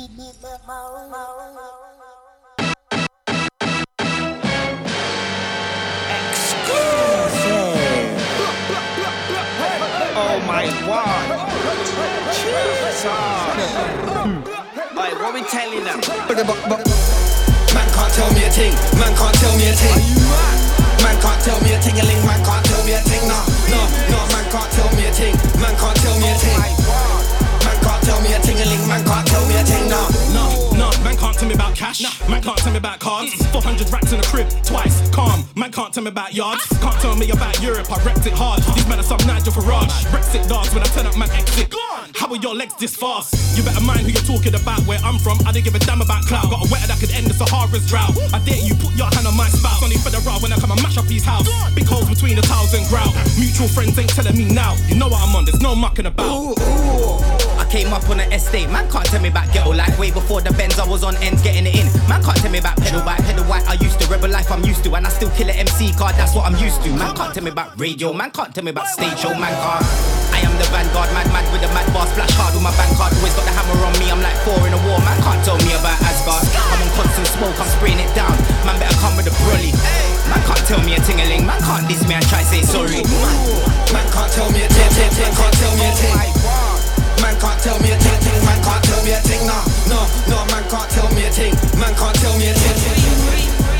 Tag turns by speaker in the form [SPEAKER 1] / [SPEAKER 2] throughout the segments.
[SPEAKER 1] Oh my word. Jesus. Like, what we telling them?
[SPEAKER 2] Man can't tell me a thing, man can't tell me a thing. Man can't tell me a ting a ling, man can't tell me a thing. No, no, no, man can't tell me a thing, man can't tell me a oh thing. Man can't tell me a ting a ling, man can't tell me a thing. No,
[SPEAKER 3] No, no, man can't tell me about cash. Man can't tell me about cars. 400 racks in the crib, twice. Calm. Man can't tell me about yards. Can't tell me about Europe. I wrecked it hard. These men are some Nigel Farage. Brexit dogs when I turn up, man exit. How are your legs this fast? You better mind who you're talking about. Where I'm from, I didn't give a damn about clout. Got a wetter that could end the Sahara's drought. I dare you put your hand on my spouse. Only for the raw when I come and mash up his house. Big holes between the tiles and grout. Mutual friends ain't telling me now. You know what I'm on. There's no mucking about.
[SPEAKER 4] I came up on an estate, man can't tell me about ghetto life. Way before the Benz, I was on ends getting it in. Man can't tell me about pedal bike, pedal white. I used to rebel life I'm used to, and I still kill an MC card. That's what I'm used to. Man can't tell me about radio, man can't tell me about stage show. Man can't. I am the vanguard, mad mad with a mad bar, splash hard with my bank card. Always got the hammer on me, I'm like four in a war. Man can't tell me about Asgard. I'm on constant smoke, I'm spraying it down. Man better come with a brolly. Man can't tell me a tingaling, man can't diss me and try say sorry.
[SPEAKER 2] Man, man can't tell me a ting, ting, ting, can't tell me a ting. Man can't tell me a ting, ting, man can't tell me a ting. No, no, no, man can't tell me a ting, man can't tell me a ting.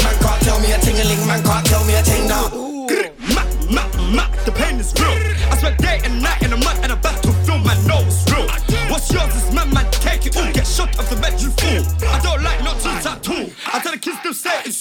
[SPEAKER 2] Man can't tell me a ling, man can't tell me a ting. No.
[SPEAKER 3] Ma, ma, ma, the pain is real. I spent day and night in a mud and a battlefield, man, know it's real. What's yours is man, man, take it all. Get shot off the bed, you fool. I don't like not to tattoo. I tell the kids to say it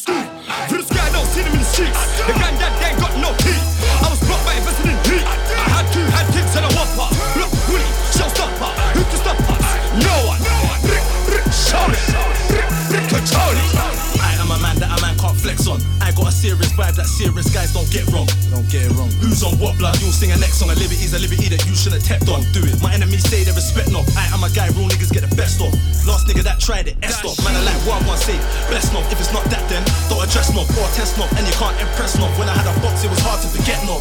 [SPEAKER 3] serious vibe that serious guys don't get wrong. Don't get it wrong. Who's on what blood? You'll sing a next song. A liberty's a liberty that you shouldn't have tapped on. Do it. My enemies say they respect not. I am a guy, real niggas get the best of. Last nigga that tried it, S off. Man, I like what I want to say. Best not. If it's not that, then don't address not or test not. And you can't impress not. When I had a box, it was hard to forget not.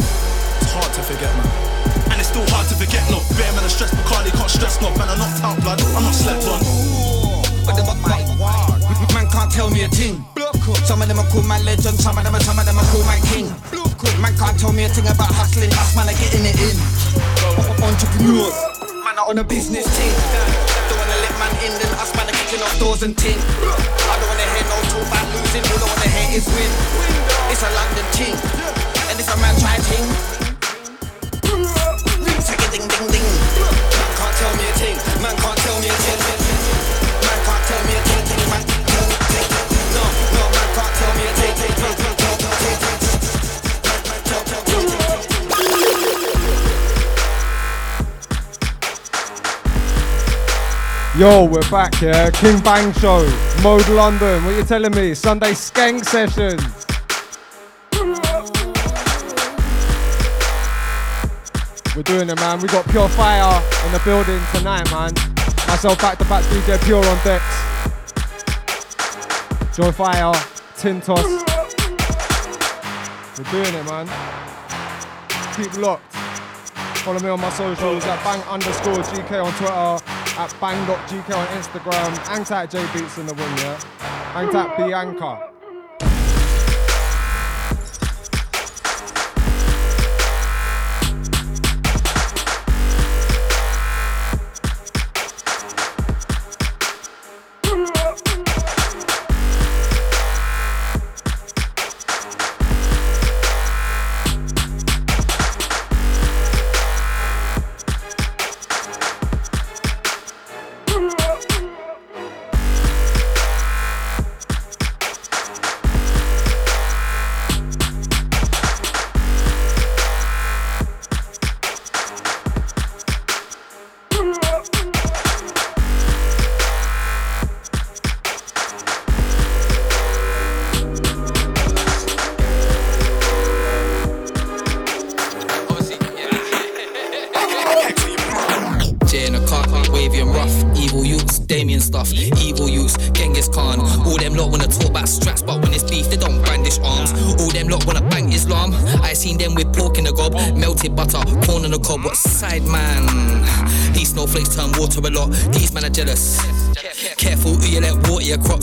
[SPEAKER 3] It's hard to forget, man. And it's still hard to forget not. Bear man, I stress Bacardi, can't stress not. Man, I knocked out blood. I'm not slept on. But the buttons.
[SPEAKER 2] Man can't tell me a thing. Some of them are called man legends, some of them are some of them are called man king. Man can't tell me a thing about hustling, us man are getting it in. Entrepreneurs, man are on a business team. Don't wanna let man in, then us man are kicking off doors and ting. I don't wanna hear no talk about losing, all I wanna hear is win. It's a London ting, and if a man try ting, take a ding ding ding. Man can't tell me a thing, man can't
[SPEAKER 5] Yo, we're back, yeah. King Bang Show, Mode London. What you telling me? Sunday skank session. We're doing it, man. We got Pure Fire in the building tonight, man. Myself back to back DJ Pure on decks. Joy Fire, Tintos. We're doing it, man. Keep locked. Follow me on my socials at bang underscore GK on Twitter, at bang.gk on Instagram, hang tight J Beats in the room, yeah? Hang tight Bianca.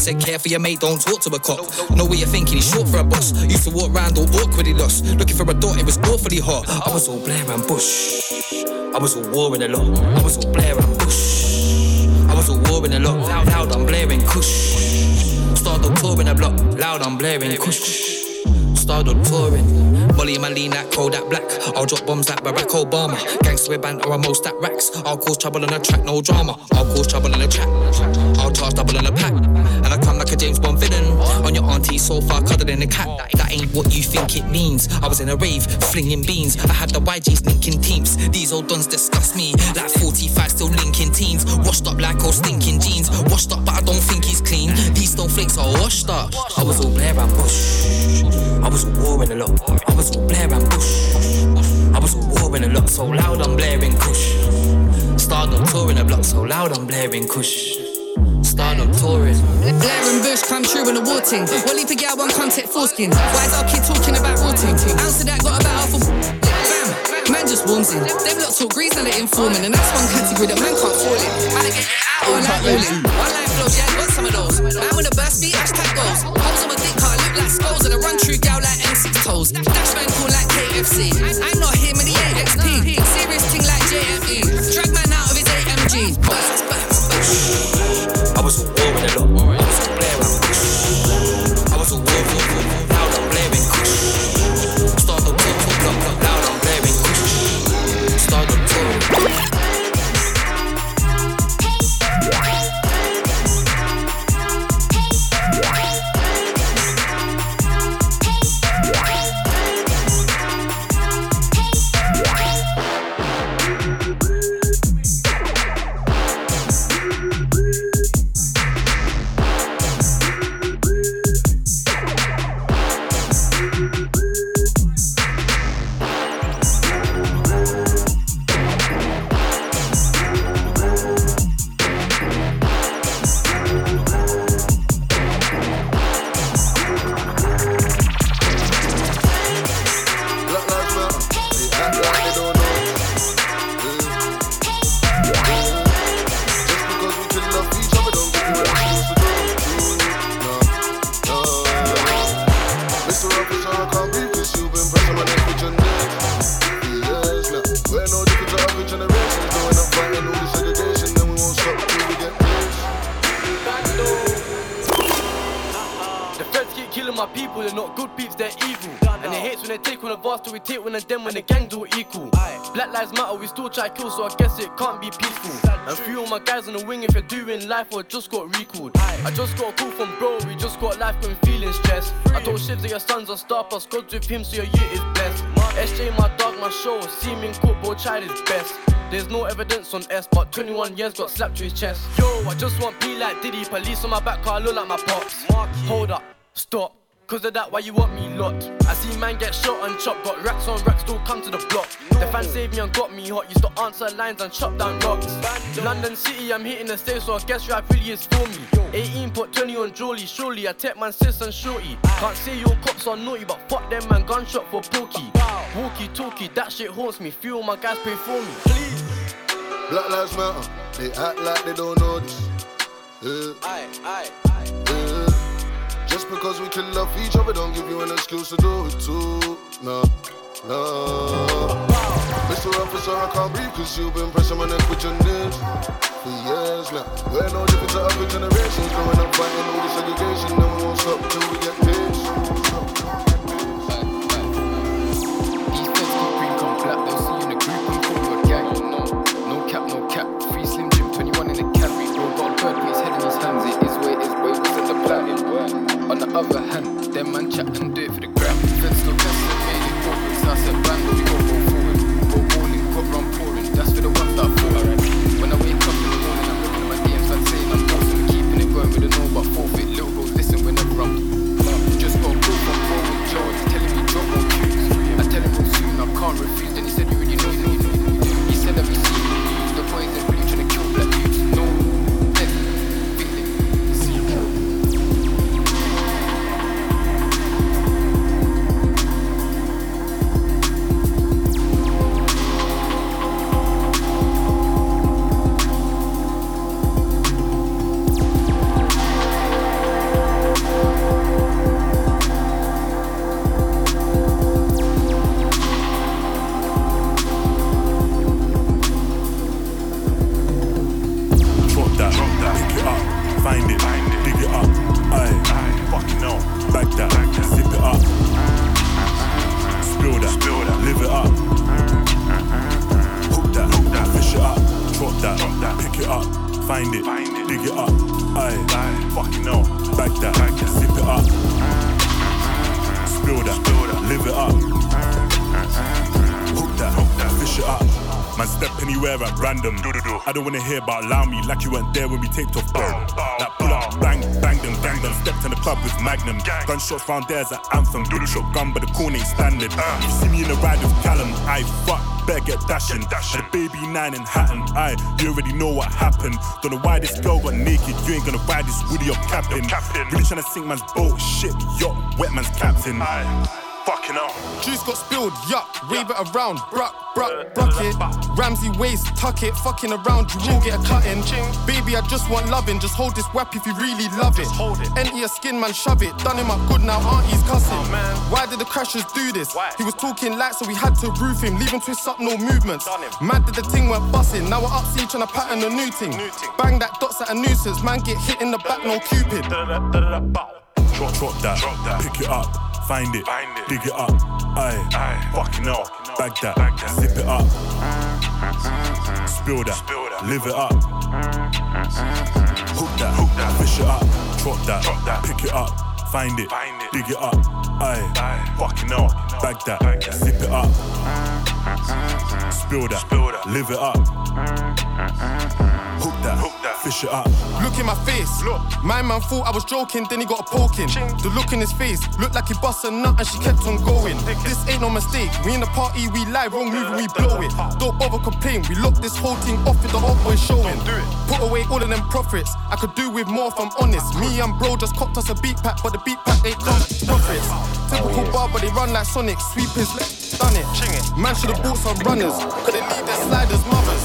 [SPEAKER 6] Water care for your mate, don't talk to a cop. Know what you're thinking, he's short for a boss. Used to walk round all awkwardly lost. Looking for a dot, it was awfully hot. I was all Blair and Bush. I was all warring a lot. I was all Blair and Bush. I was all warring a lot. Loud, loud, I'm blaring Kush. Started touring a block. Loud, I'm blaring Kush. Started touring. Molly and lean cold, Kodak Black. I'll drop bombs like Barack Obama. Gangster or a most at racks. I'll cause trouble on the track, no drama. I'll cause trouble on the track. I'll charge double on the pack. So far cuddled in a cat. That ain't what you think it means. I was in a rave, flinging beans. I had the YGs linking teams. These old dons disgust me. Like 45 still linking teens. Washed up like old stinking jeans. Washed up, but I don't think he's clean. These snowflakes are washed up. I was all Blair and Bush. I was all warring a lot. I was all Blair and Bush. I was all warring a lot. So loud I'm blaring Kush. Started touring a block. So loud I'm blaring Kush. Started touring.
[SPEAKER 7] Blair come true in the war team. Well, if a gal one come take foreskin. Why is our kid talking about routing? Answer that, got about half a. Bam, man just warms in. Them lot talk grease and they informing, and that's one category that man can't fall in. It out or like rolling. One line flows, yeah, got some of those. Man with a burst beat, hashtag goals. Holes on my dick, car look like skulls, and a run true gal like M6 toes. Dash man cool like KFC. I'm
[SPEAKER 8] still try to kill, so I guess it can't be peaceful. And few of my guys on the wing if you're doing life or just got recalled. I just got a call from bro, we just got life going feeling stressed. I told Shivs that your son's a star, plus God's with him, so your year is blessed. SJ, my dog, my show, see cool, bro, tried his best. There's no evidence on S, but 21 years got slapped to his chest. Yo, I just want be like Diddy, police on my back, car look like my pops. Hold up, stop. Cause of that, why you want me locked? I see man get shot and chopped, got racks on racks, still come to the block. The fans saved me and got me hot, used to answer lines and chop down rocks. London City, I'm hitting the stage, so I guess rap really is for me. 18 put 20 on Jolly, surely I take man sis and shorty. Can't say your cops are naughty, but fuck them man, gunshot for pokey. Walkie talkie, that shit haunts me, few of my guys pay for me. Please.
[SPEAKER 9] Black lives matter. They act like they don't know this. Yeah.
[SPEAKER 8] Aye, aye,
[SPEAKER 9] Yeah. Just because we can love each other, don't give you an excuse to do it too. No, no. Mr. Officer, I can't breathe cause you've been pressing my neck with your knees for years now. We're no different to other generations, growing up fighting all the segregation, then we won't stop till we get peace.
[SPEAKER 10] Other hand, them man chat
[SPEAKER 11] Man, step anywhere at random. I don't wanna hear about allow me like you weren't there when we taped off bro. Like pull up, bang, bang them, bang them. Stepped in the club with Magnum. Gunshots round there's an anthem. Doodle shot gun, but the corner ain't standard. You see me in the ride with Callum. I fuck, better get dashing. Had a baby nine in Hatton. I, you already know what happened. Don't know why this girl got naked. You ain't gonna ride this woody up capping. Really tryna sink man's boat, shit, yacht, wet man's captain. Fucking hell.
[SPEAKER 12] Juice got spilled, yuck, wave it around, bruck, bruck, bruck it. Ramsey waist, tuck it, fucking around, you will get a cutting. Baby, I just want loving, just hold this whap if you really love it. Hold it. Empty your skin, man, shove it. Done him up good now, auntie's cussing. Oh, Why did the crashers do this? He was talking light, so we had to roof him, leave him twist up, no movements. Mad that the ting went busting, now we're up siege trying to pattern a new ting. Bang that dots at a nuisance, man get hit in the back, no cupid.
[SPEAKER 11] Drop, drop that, pick it up, find it, dig it up. Aye, Aye. fucking hell, bag that, zip it up. Spill that, live it up. Hook that, fish it up, drop that, pick it up, find it, dig it up. Aye, fucking hell, bag that, zip it up. Spill that, live it up. Hook that, it up.
[SPEAKER 12] Look in my face. Look. My man thought I was joking, then he got a poking. The look in his face looked like he bust a nut and she kept on going. This ain't no mistake. We in the party, we live, wrong move, we blow it. Don't bother complain. We lock this whole thing off with the old boy showing. Put away all of them profits. I could do with more if I'm honest. Me and bro just copped us a beat pack, but the beat pack ain't come profits. Typical bar, but they run like Sonic. Done it. Man should have bought some runners. Could they leave their sliders, mothers?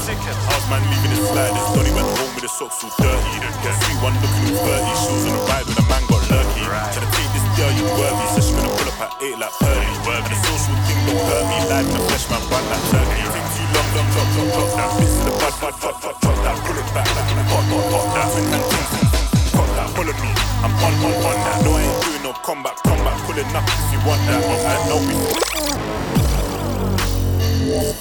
[SPEAKER 11] How's man leaving his sliders? Donny went home with his socks all dirty. See one looking all 30. She was on the ride when a man got lurky. Tryna take this girl, you worthy. So she gonna pull up at 8 like Purdy. And the social thing don't hurt me. Live in the flesh, man, run like turkey. Take too long, long, drop, drop, drop. That fist in the bud, bud, drop, drop, drop. That pull it back, like hot, hot, hot. That twin and ting. Got that, follow me. I'm on, on, on that. No, I ain't doing no combat, combat. Pulling up if you want that. I know we.
[SPEAKER 13] We're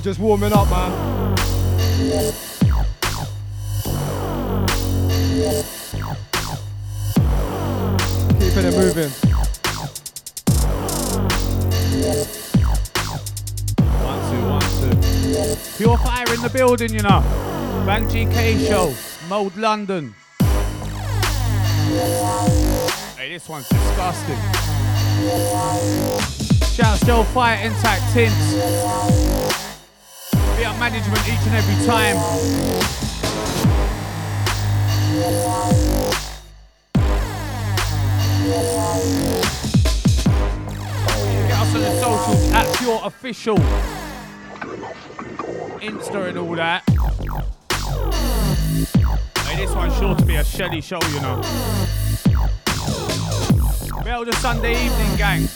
[SPEAKER 13] just warming up, man. Keeping it moving.
[SPEAKER 14] One, two, one, two. Pure fire in the building, you know. Bang GK show, Mode London. Hey, this one's disgusting. Shout Still Fire Intact Tints. Be up management each and every time. Get us on the socials at Pure Official. Insta and all that. Hey, this one's sure to be a Shelly show, you know. Bell the Sunday evening, gang.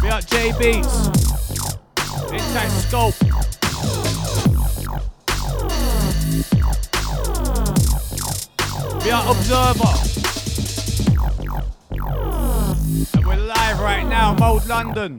[SPEAKER 14] Be up J Beats. Intact Scope. Be up Observer. And we're live right now, Mode London.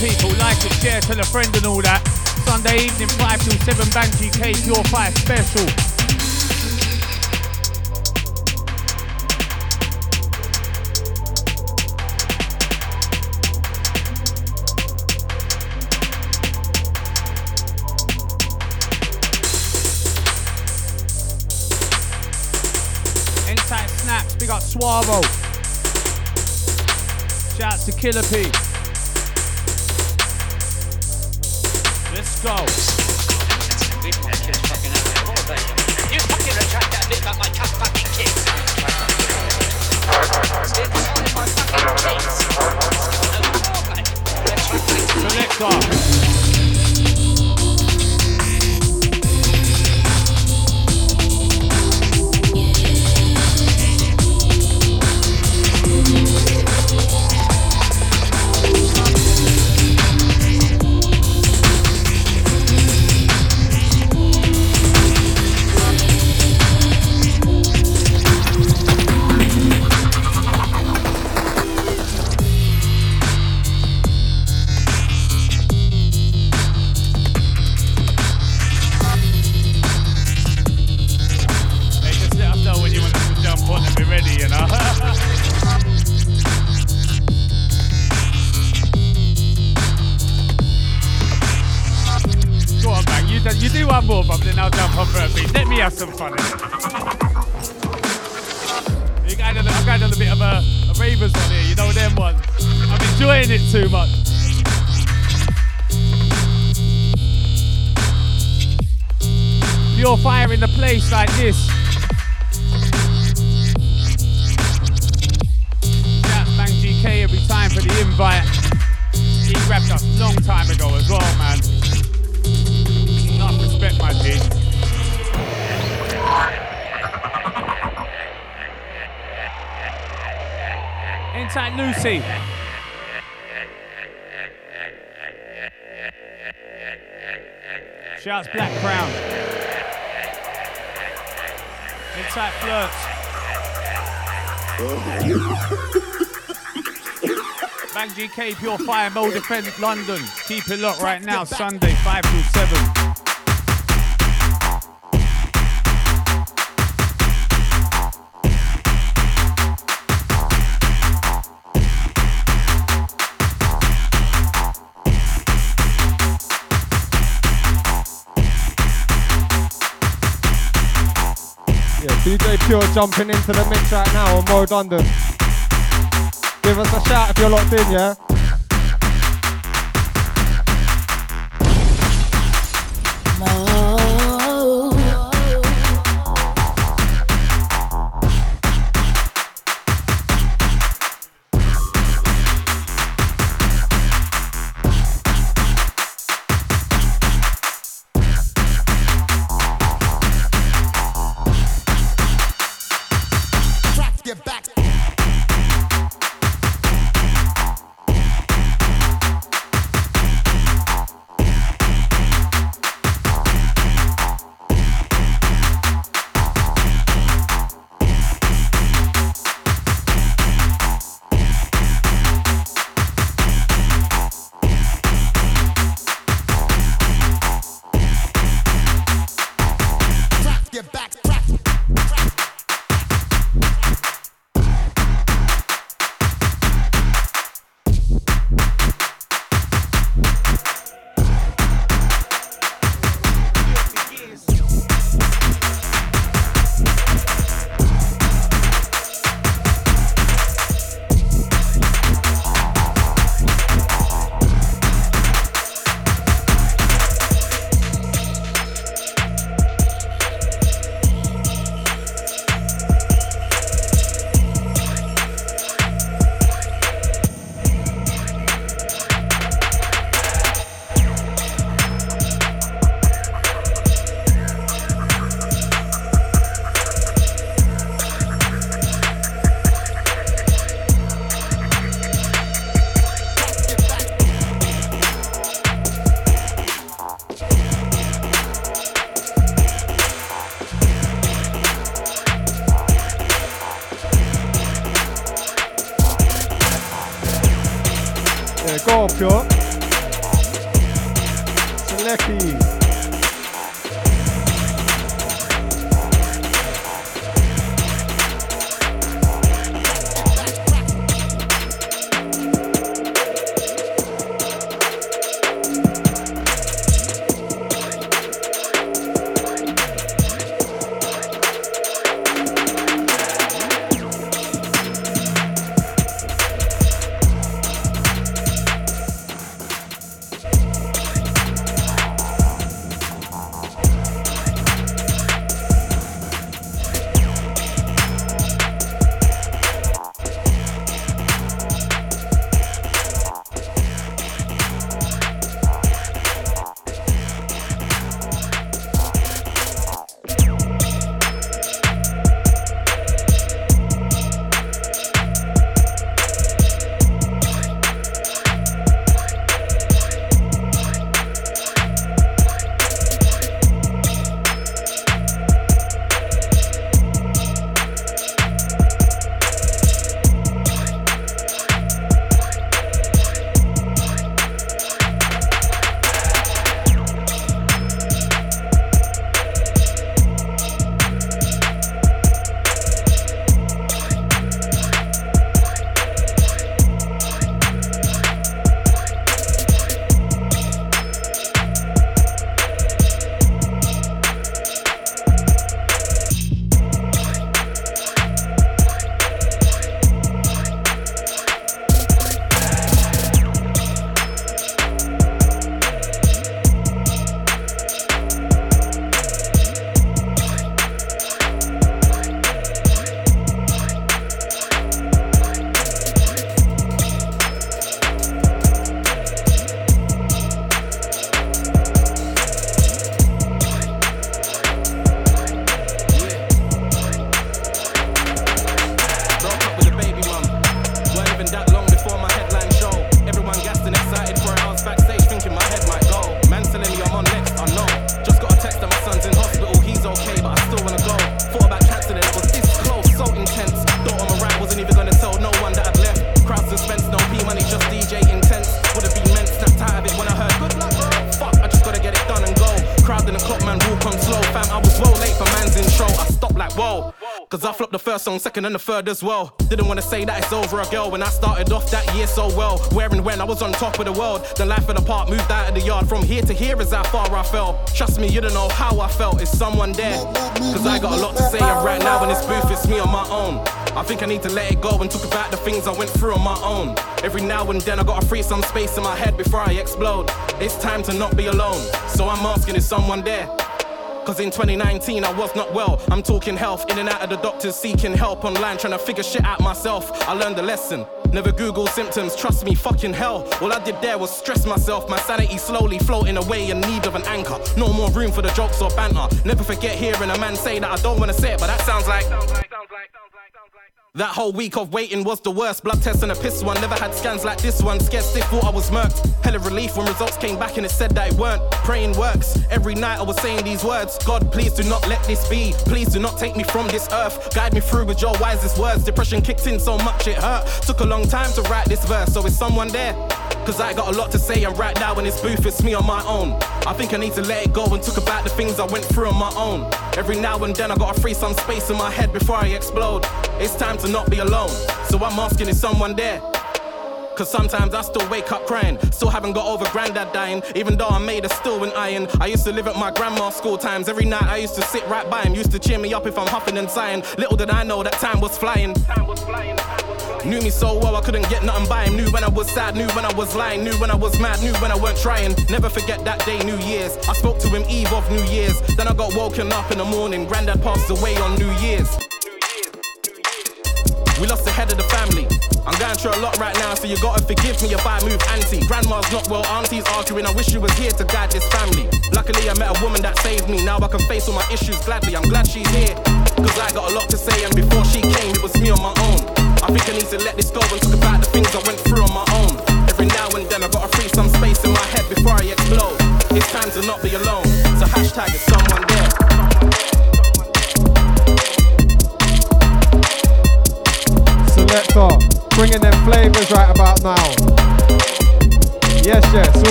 [SPEAKER 14] people, like it, share, tell a friend and all that. Sunday evening, 5 till 7, Bang GK, Pure 5 special. Snaps, we got Suavo. Shouts to Killer P. K Pure Fire, Mo Defense London. Keep it locked right now, Sunday, 5 to 7.
[SPEAKER 13] DJ Pure jumping into the mix right now on Mode London. Give us a shout if you're locked in, yeah?
[SPEAKER 15] Second and the third as well. Didn't wanna say that it's over a girl when I started off that year so well. Where and when I was on top of the world. The life of the park moved out of the yard. From here to here is how far I fell. Trust me, you don't know how I felt. Is someone there? Cause I got a lot to say, and right now in this booth, it's me on my own. I think I need to let it go and talk about the things I went through on my own. Every now and then I gotta free some space in my head before I explode. It's time to not be alone. So I'm asking, is someone there? Cause in 2019 I was not well. I'm talking health, in and out of the doctors, seeking help online, trying to figure shit out myself. I learned a lesson. Never Google symptoms, trust me, fucking hell. All I did there was stress myself, my sanity slowly floating away in need of an anchor. No more room for the jokes or banter. Never forget hearing a man say that I don't wanna say it, but that sounds like. That whole week of waiting was the worst. Blood test and a piss one. Never had scans like this one. Scared stiff, thought I was murked. Hella relief when results came back and it said that it weren't. Praying works. Every night I was saying these words. God, please do not let this be. Please do not take me from this earth. Guide me through with your wisest words. Depression kicked in so much it hurt. Took a long time to write this verse. So is someone there? Cause I got a lot to say, and right now in this booth, it's me on my own. I think I need to let it go and talk about the things I went through on my own. Every now and then, I gotta free some space in my head before I explode. It's time to not be alone. So I'm asking, is someone there? Cause sometimes I still wake up crying. Still haven't got over granddad dying. Even though I'm made of steel and iron. I used to live at my grandma's school times. Every night I used to sit right by him. Used to cheer me up if I'm huffing and sighing. Little did I know that time was flying. Knew me so well I couldn't get nothing by him. Knew when I was sad, knew when I was lying, knew when I was mad, knew when I weren't trying. Never forget that day, New Year's. I spoke to him eve of New Year's. Then I got woken up in the morning. Granddad passed away on New Year's. We lost the head of going through a lot right now, so you gotta forgive me if I move anti. Grandma's not well, auntie's arguing. I wish you was here to guide this family. Luckily, I met a woman that saved me. Now I can face all my issues gladly. I'm glad she's here, cause I got a lot to say. And before she came, it was me on my own. I think I need to let this go and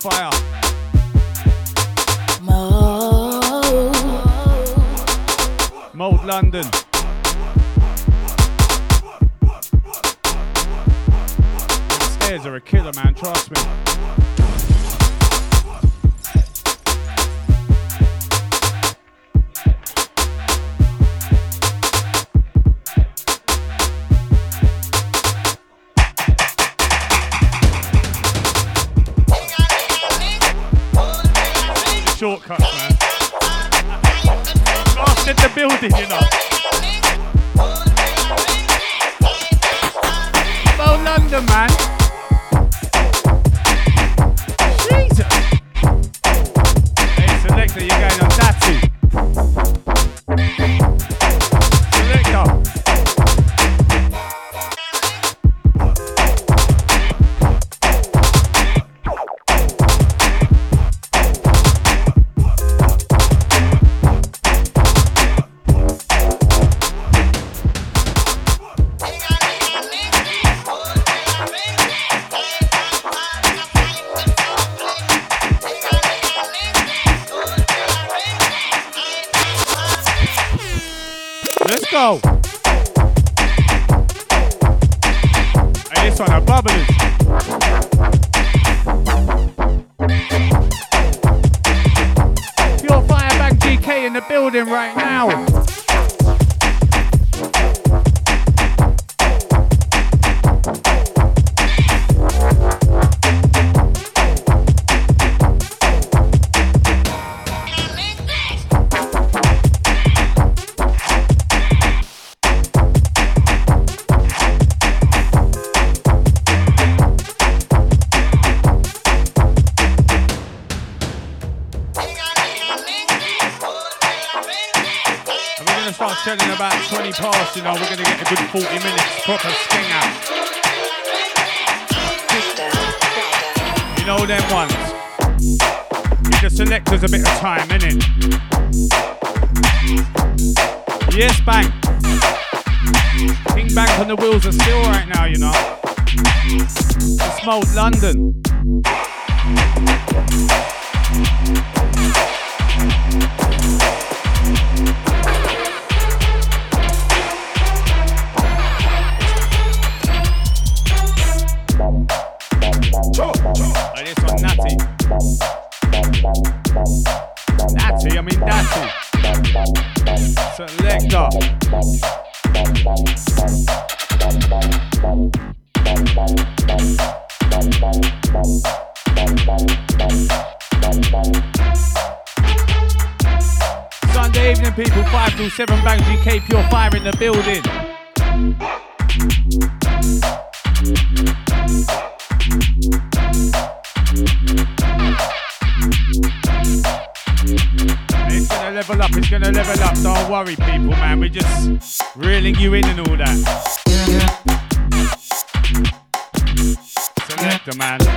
[SPEAKER 14] fire. proper stinger. You know them ones. You just select us a bit of time, innit? Yes, bang. King Bank on the wheels are still right now, you know. It's mode London. Crystal, Seven Bangs UK, Pure Fire in the building. It's gonna level up, it's gonna level up, don't worry people man, we're just reeling you in and all that.
[SPEAKER 5] Select the
[SPEAKER 16] man.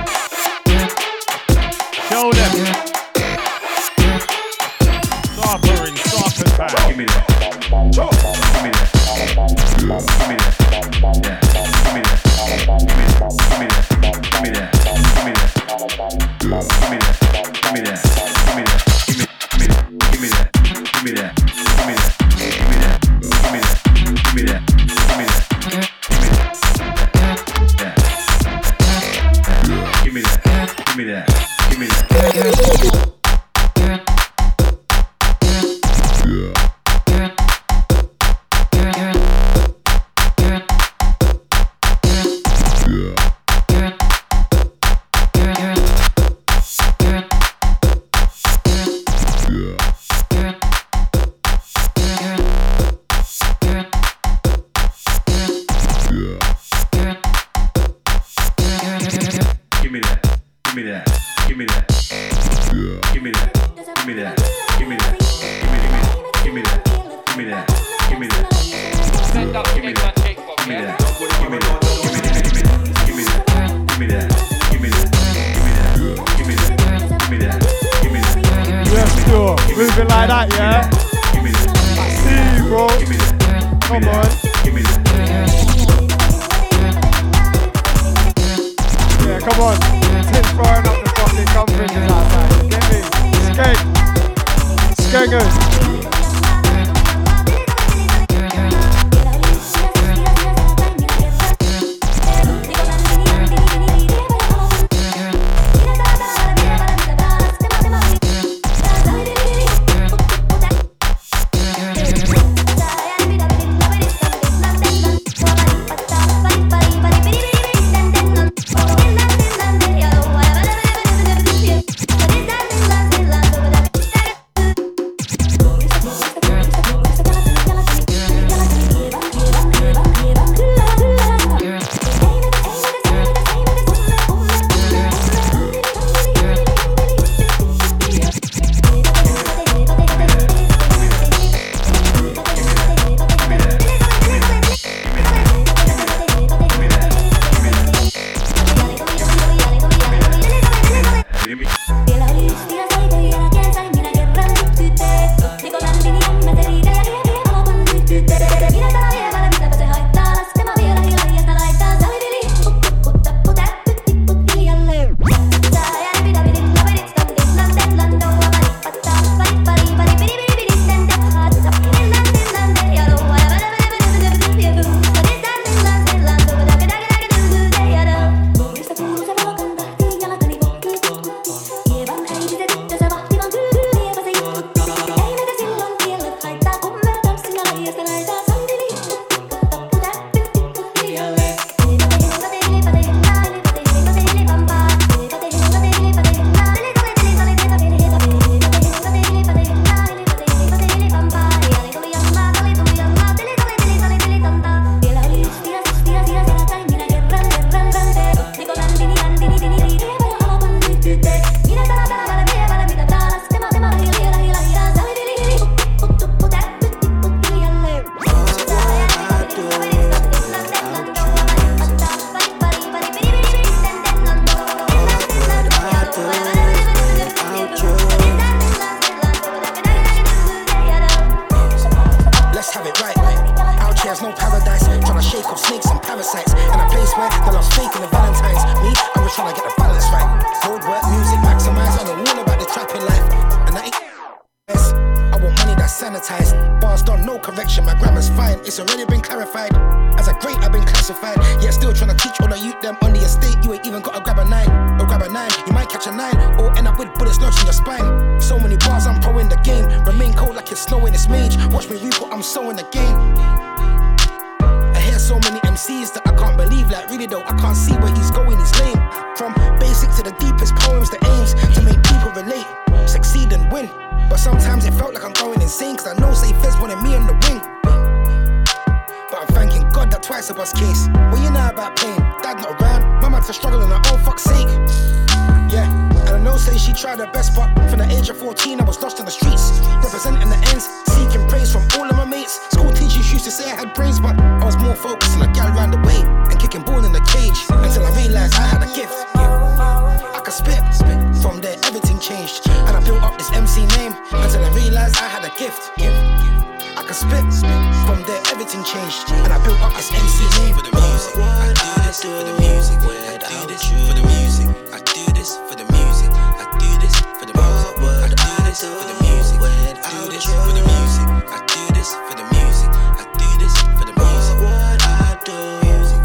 [SPEAKER 17] For the music. I do this for the music. I do this for the music. I do this for the music. What I do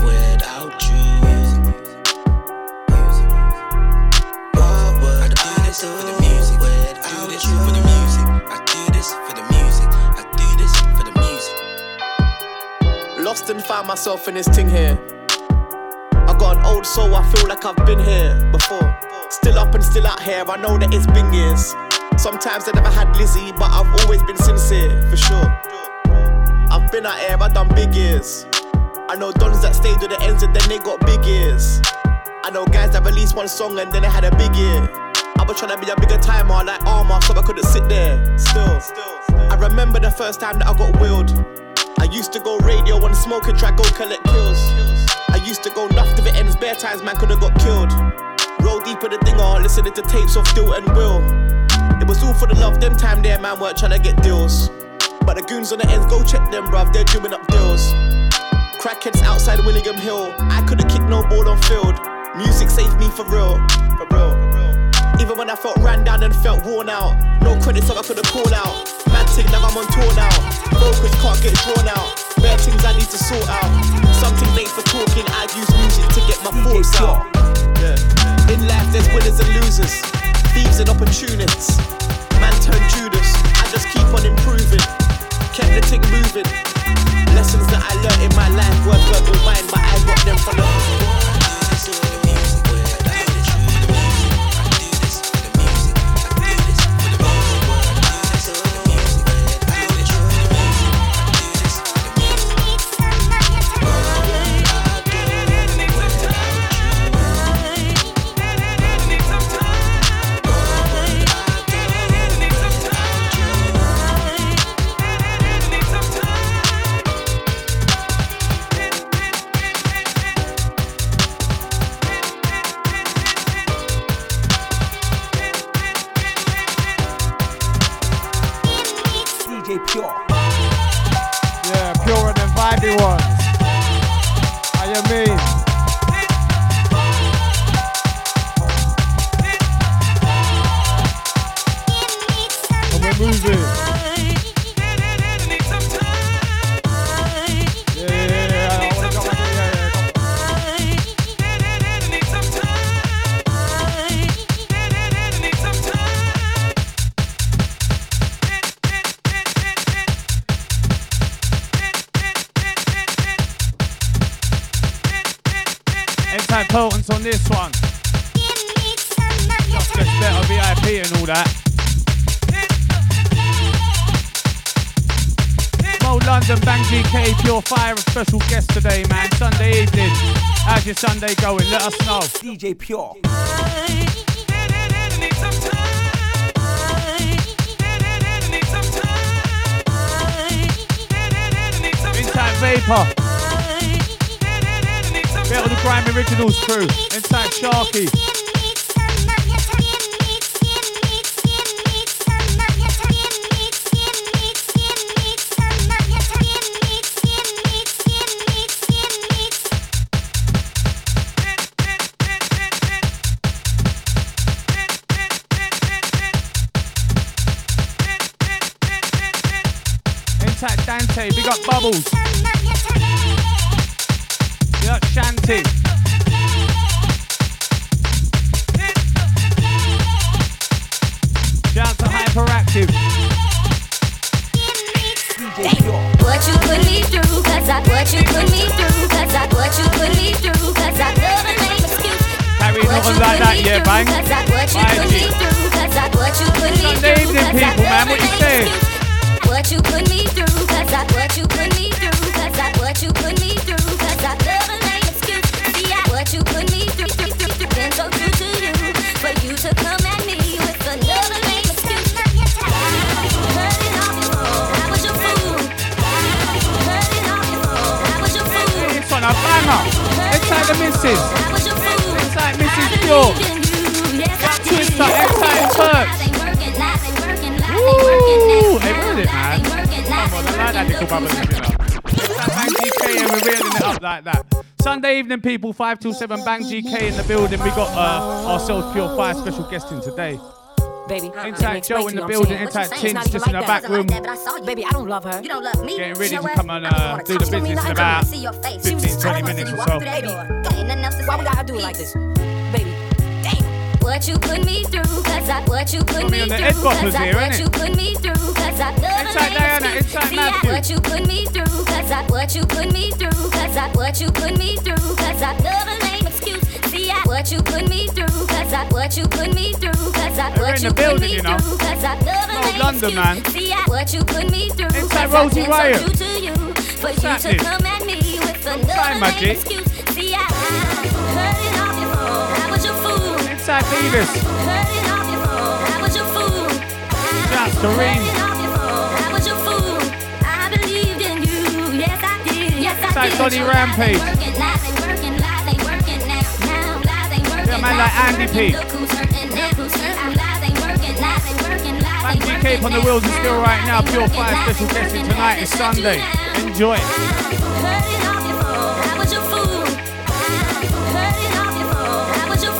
[SPEAKER 17] without you. What would I do this for the music? I do this for the music. I do this for the music. I do this for the music.
[SPEAKER 18] Lost and found myself in this thing here. I got an old soul, I feel like I've been here before. Still up and still out here, I know that it's been years. Sometimes I never had Lizzie, but I've always been sincere, for sure. I've been out here, I've done big years. I know dons that stayed with the ends and then they got big ears. I know guys that released one song and then they had a big year. I was trying to be a bigger timer like armor, so I couldn't sit there. Still, I remember the first time that I got wheeled. I used to go radio on smoking track, go collect kills. I used to go nuff to the ends, bare times man could have got killed. Roll deep with the thing dinger, listening to tapes of Dill and Will. Was all for the love, them time there man weren't trying to get deals. But the goons on the ends, go check them bruv, they're doing up deals. Crackheads outside Willingham Hill. I couldn't kick no ball on field. Music saved me for real. For real. Even when I felt ran down and felt worn out. No credit so I could've call out. Mad thing now I'm on tour now. Focus can't get drawn out. Bare things I need to sort out. Something late for talking. I use music to get my thoughts out. Yeah. In life there's winners and losers. Thieves and opportunists. Man turned Judas. I just keep on improving. Kept the thing moving. Lessons that I learned in my life weren't verbal mine, but I got them from the.
[SPEAKER 14] Sunday going? Let us know.
[SPEAKER 19] DJ Pure.
[SPEAKER 14] Inside Vapor. Get all the Grime Originals crew. Inside Sharky. Big evening, people, 5 till 7, Bang GK in the building. We got uh, ourselves Pure Fire special guest in today.
[SPEAKER 20] Baby,
[SPEAKER 14] Inside Joe in the building, inside Tins just in the back room.
[SPEAKER 20] Baby, I don't love her. You don't love me.
[SPEAKER 14] Getting ready to come and uh, do the business in about 15, 20 minutes or so.
[SPEAKER 20] Baby, why we gotta do it like this? Baby,
[SPEAKER 21] What you put me through, cause I, what you put
[SPEAKER 14] me
[SPEAKER 21] me
[SPEAKER 14] on the
[SPEAKER 21] through,
[SPEAKER 14] Ed
[SPEAKER 21] cause I,
[SPEAKER 14] here,
[SPEAKER 21] what
[SPEAKER 14] innit?
[SPEAKER 21] you put me through, cause I love
[SPEAKER 14] Inside Diana, inside Matthew.
[SPEAKER 21] what you put me through, cause I, what you put me through, cause I, what you put me through, cause I love a lame excuse. See, I, what you put me through, cause I, what you put me through, cause I,
[SPEAKER 14] We're
[SPEAKER 21] what you
[SPEAKER 14] the
[SPEAKER 21] put me
[SPEAKER 14] you know.
[SPEAKER 21] through, cause I love a lame
[SPEAKER 14] London, man.
[SPEAKER 21] See, I, what you put me through,
[SPEAKER 14] Inside
[SPEAKER 21] cause
[SPEAKER 14] Rosie
[SPEAKER 21] I've been so true to you, for you to come at me with another lame excuse. See, I, hurting off your phone, I was your fool.
[SPEAKER 14] Inside Beavis.
[SPEAKER 21] Hurting off your phone, I was your fool.
[SPEAKER 14] Shout out to
[SPEAKER 21] Lies ain't working, lies ain't working, lies
[SPEAKER 14] Bang
[SPEAKER 21] ain't
[SPEAKER 14] GK on the wheels is still right now. Pure Fire special guest in tonight is Sunday. Enjoy.
[SPEAKER 21] Hurting off your phone. was your fool. I heard it off your phone. I was your.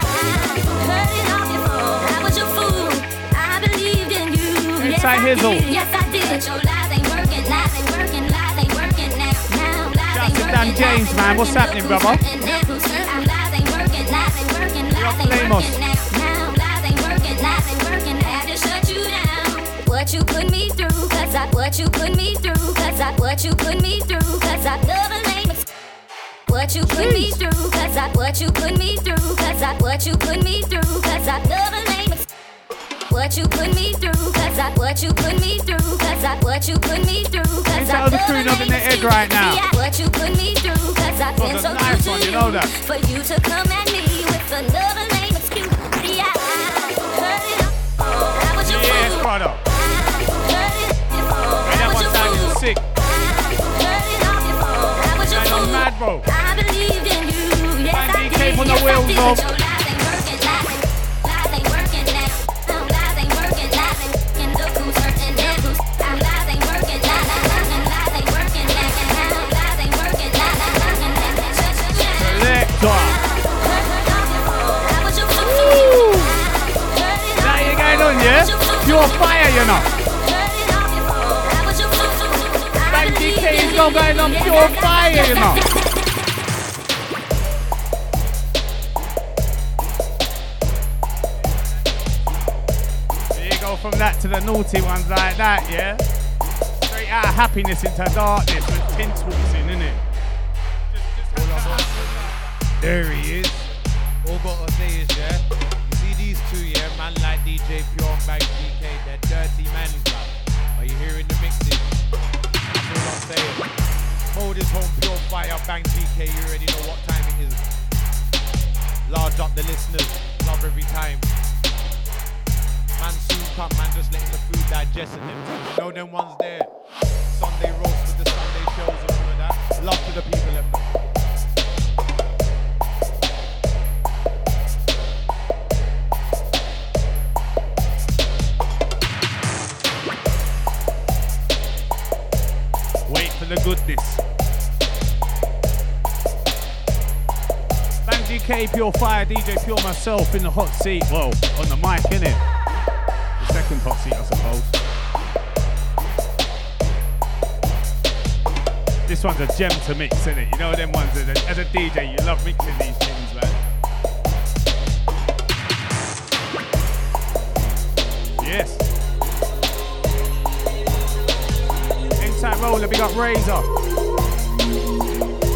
[SPEAKER 21] I heard it off your phone. I was your fool. I believed in you. Yes,
[SPEAKER 14] Inside Hizzle.
[SPEAKER 21] I had to shut you down. What you put me through, cause I what you put me through, cause I what you put me through, cause I love a lame What you put me through, cause I what you put me through, cause I what you put me through, cause I love a lame What you put me through, cause I what you put me through, cause I what you put me through, cause I
[SPEAKER 14] the crew
[SPEAKER 21] lame
[SPEAKER 14] to egg
[SPEAKER 21] excuse.
[SPEAKER 14] right now.
[SPEAKER 21] What you put me through, cause I've
[SPEAKER 14] Oh,
[SPEAKER 21] been so
[SPEAKER 14] nice one,
[SPEAKER 21] to
[SPEAKER 14] you know that.
[SPEAKER 21] For you to come at me with another lame excuse. Yeah, I. I was your
[SPEAKER 14] Yes, brother. Hey, that one sick. Sound on mad, bro.
[SPEAKER 21] I believed in you. Yes, I did.
[SPEAKER 14] on the wheels. Pure fire, you know. Bang GK is going on pure fire, you know. There you go from that to the naughty ones like that, yeah? Straight out of happiness into darkness when Tints walks in, innit?
[SPEAKER 22] There he is. All gotta say is, yeah, man like DJ Pure Bang GK, they're dirty man, bruv. Are you hearing the mixes? That's all I'm saying. Hold his home, Pure Fire, Bang GK, you already know what time it is. Large up the listeners, love every time. Man soon come, man just letting the food digest and them know them ones there. Sunday roast with the Sunday shows and all of that. Love to the people them.
[SPEAKER 14] The goodness. Bang GK, Pure Fire, DJ Pure myself in the hot seat. Well, on the mic, innit? The second hot seat, I suppose. This one's a gem to mix, innit? You know them ones that, as a DJ, you love mixing these things, Roller, big up Razor.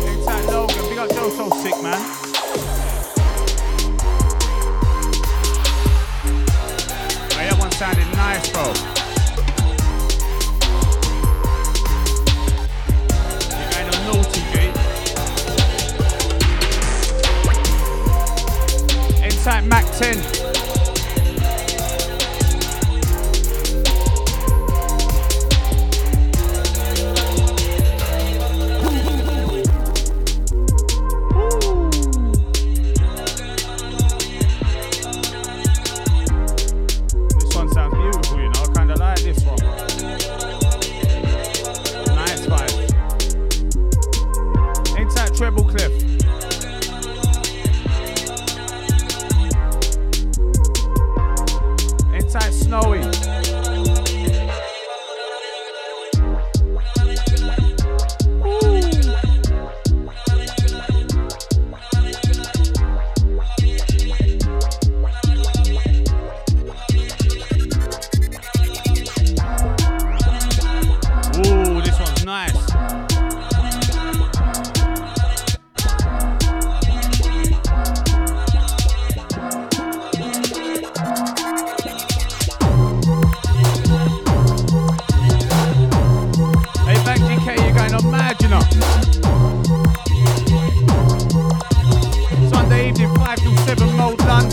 [SPEAKER 14] Inside Logan, big up Joe So Sick, man. That one sounded nice, bro. You're going on naughty. Inside Mac 10.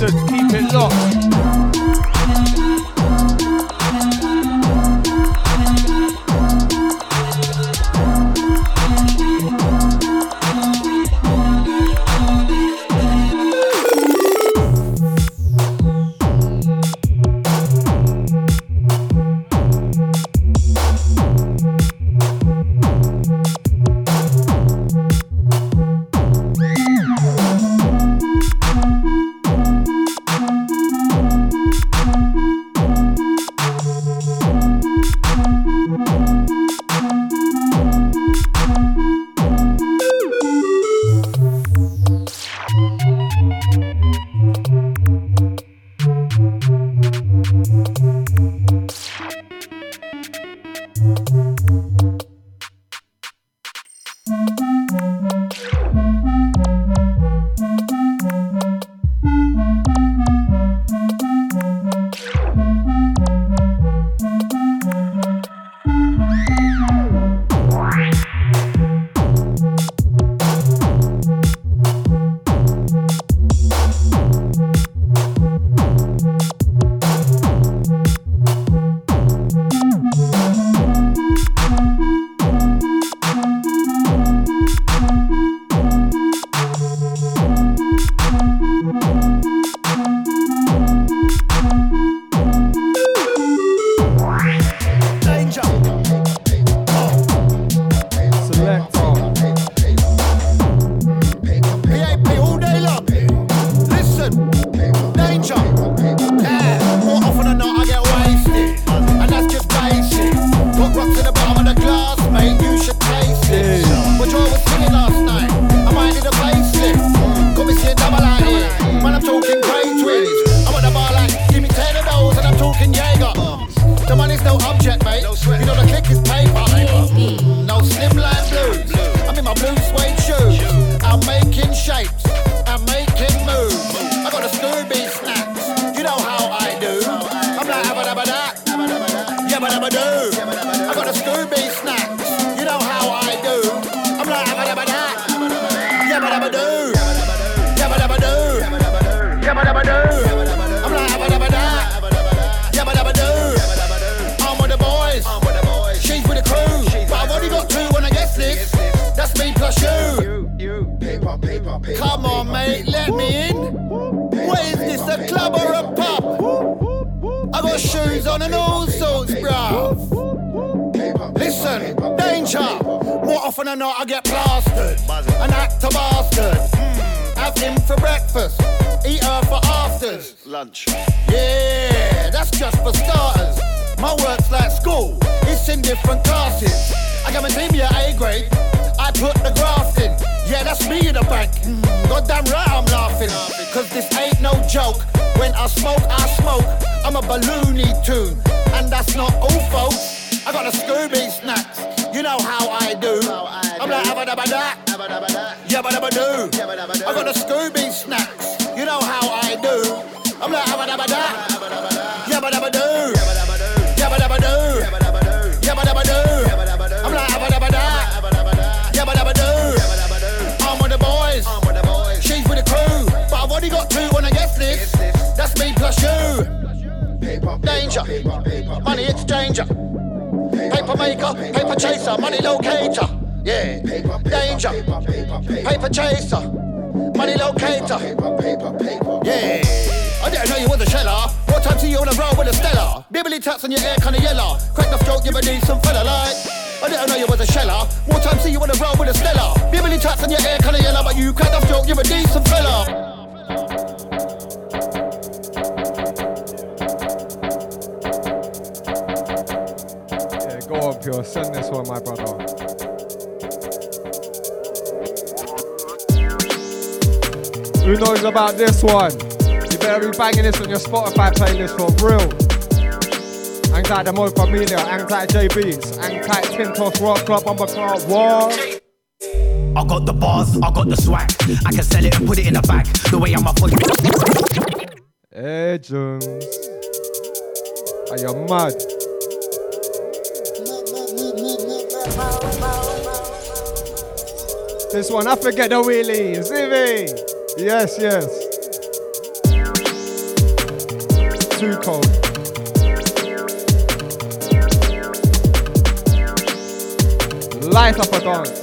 [SPEAKER 23] to keep it locked. Danger. Money exchanger. Paper maker, paper chaser, money locator. Yeah. Danger. Paper chaser. Money locator. Yeah. I didn't know you was a sheller. What time see you on a roll with a Stella? Bibbly taps on your hair, kinda yellow. Crack the stroke, you a decent fella like. I didn't know you was a sheller. More time see you on the road with a Stella. Bibbly taps on your hair, kinda yellow, but you crack the stroke, you a decent fella.
[SPEAKER 5] Pure. Send this one, my brother. Who knows about this one? Better be banging this on your Spotify playlist for real. The Mo Familia, hang tight J Beats, hang tight Tintos Rock Club, I'm a car. What?
[SPEAKER 24] I got the bars, I got the swag. I can sell it and put it in a bag. The way I'm a fully.
[SPEAKER 5] Hey, Jones. Are you mad? This one, I forget the wheelies. Ivy. Yes, yes. Too cold. Light up a dance.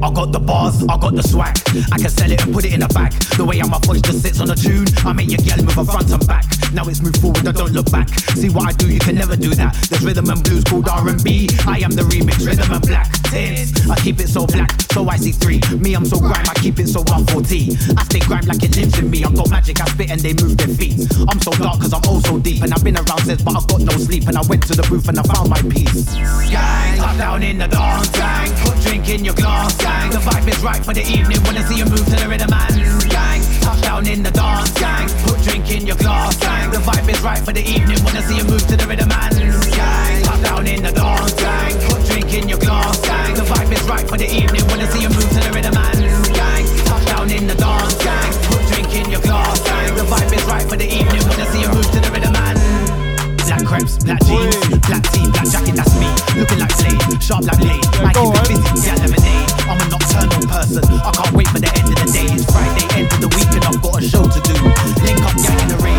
[SPEAKER 24] I got the bars, I got the swag. I can sell it and put it in a bag. The way I'm a voice just sits on a tune. I make your girl move a front and back. Now it's move forward, I don't look back. See what I do, you can never do that. There's rhythm and blues called R&B. I am the remix, rhythm and black. Tins, I keep it so black, so I see three. Me, I'm so grime, I keep it so 140. I stay grime like it lives in me. I got magic, I spit and they move their feet. I'm so dark cause I'm oh so deep. And I've been around since, but I've got no sleep. And I went to the booth and I found my peace. Gang, top down in the dance, gang. Put drink in your glass, gang. The vibe is right for the evening. Wanna see you move to the rhythm, man. Gang, top down in the dance, gang. Put drink in your glass. The vibe is right for the evening. Wanna see you move to the rhythm, man. Gang, top down in the dance, gang. Put drink in your glass, gang. The vibe is right for the evening. Wanna see you move to the rhythm, man. Gang, top down in the dance, gang. Put drink in your glass, gang. The vibe is right for the evening. Wanna see you move to the rhythm, man. Black crepes, black jeans, black tee, black jacket, that's me. Looking like Slade, sharp like blade. I keep it busy, yeah, lemonade. I'm a nocturnal person. I can't wait for the end of the day. It's Friday, end of the week, and I've got a show to do. Link up, gang in the rave,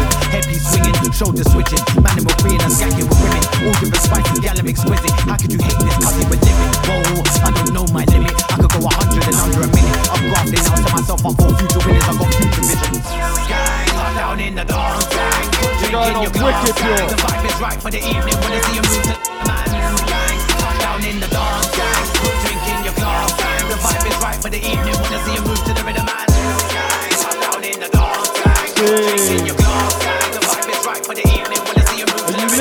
[SPEAKER 24] headpiece swinging, shoulder switching. Man, we're free and skanking with women. All different spices, gal, I'm exquisite. How could you hate this? Cause we're living. Whoa, I don't know my limit. I could go a hundred and under a minute. I'm grafting out to myself. I'm for future winners. I've got future visions. Gang, down in the dance, gang. Drink in your glass, gang. The vibe is right for the evening. Wanna see you move to the man, gang. Down in the dance, gang. Put drink in your glass, gang. The vibe is right for the evening.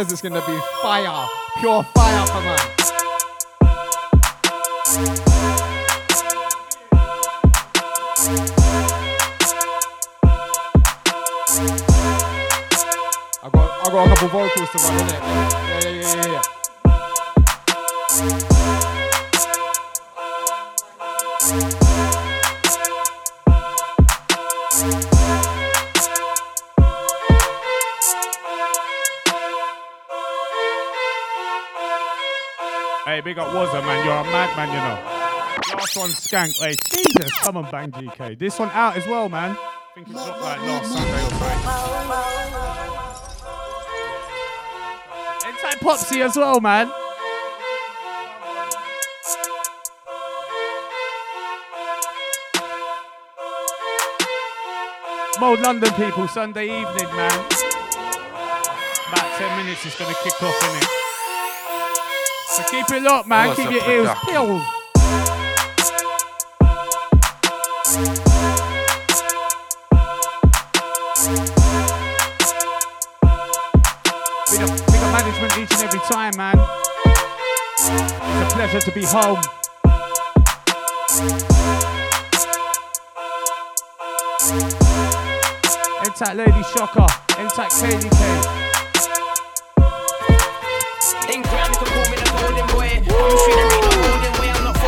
[SPEAKER 13] come upstairs, it's gonna be fire, pure fire for man.
[SPEAKER 14] Big up Wazza, man. You're a madman, you know. Last one, Skank. Hey, Jesus, come on, bang GK. This one out as well, man. I think it dropped like last Sunday or. Inside Popsy as well, man. Mode London people, Sunday evening, man. About 10 minutes is going to kick off, innit? So keep it locked, man.
[SPEAKER 6] What's
[SPEAKER 14] keep your
[SPEAKER 6] with
[SPEAKER 14] ears
[SPEAKER 6] that?
[SPEAKER 14] peeled. Big up, big up management each and every time, man. It's a pleasure to be home. Intact Lady Shocker, Intact KDK.
[SPEAKER 18] In ground, boom, boom,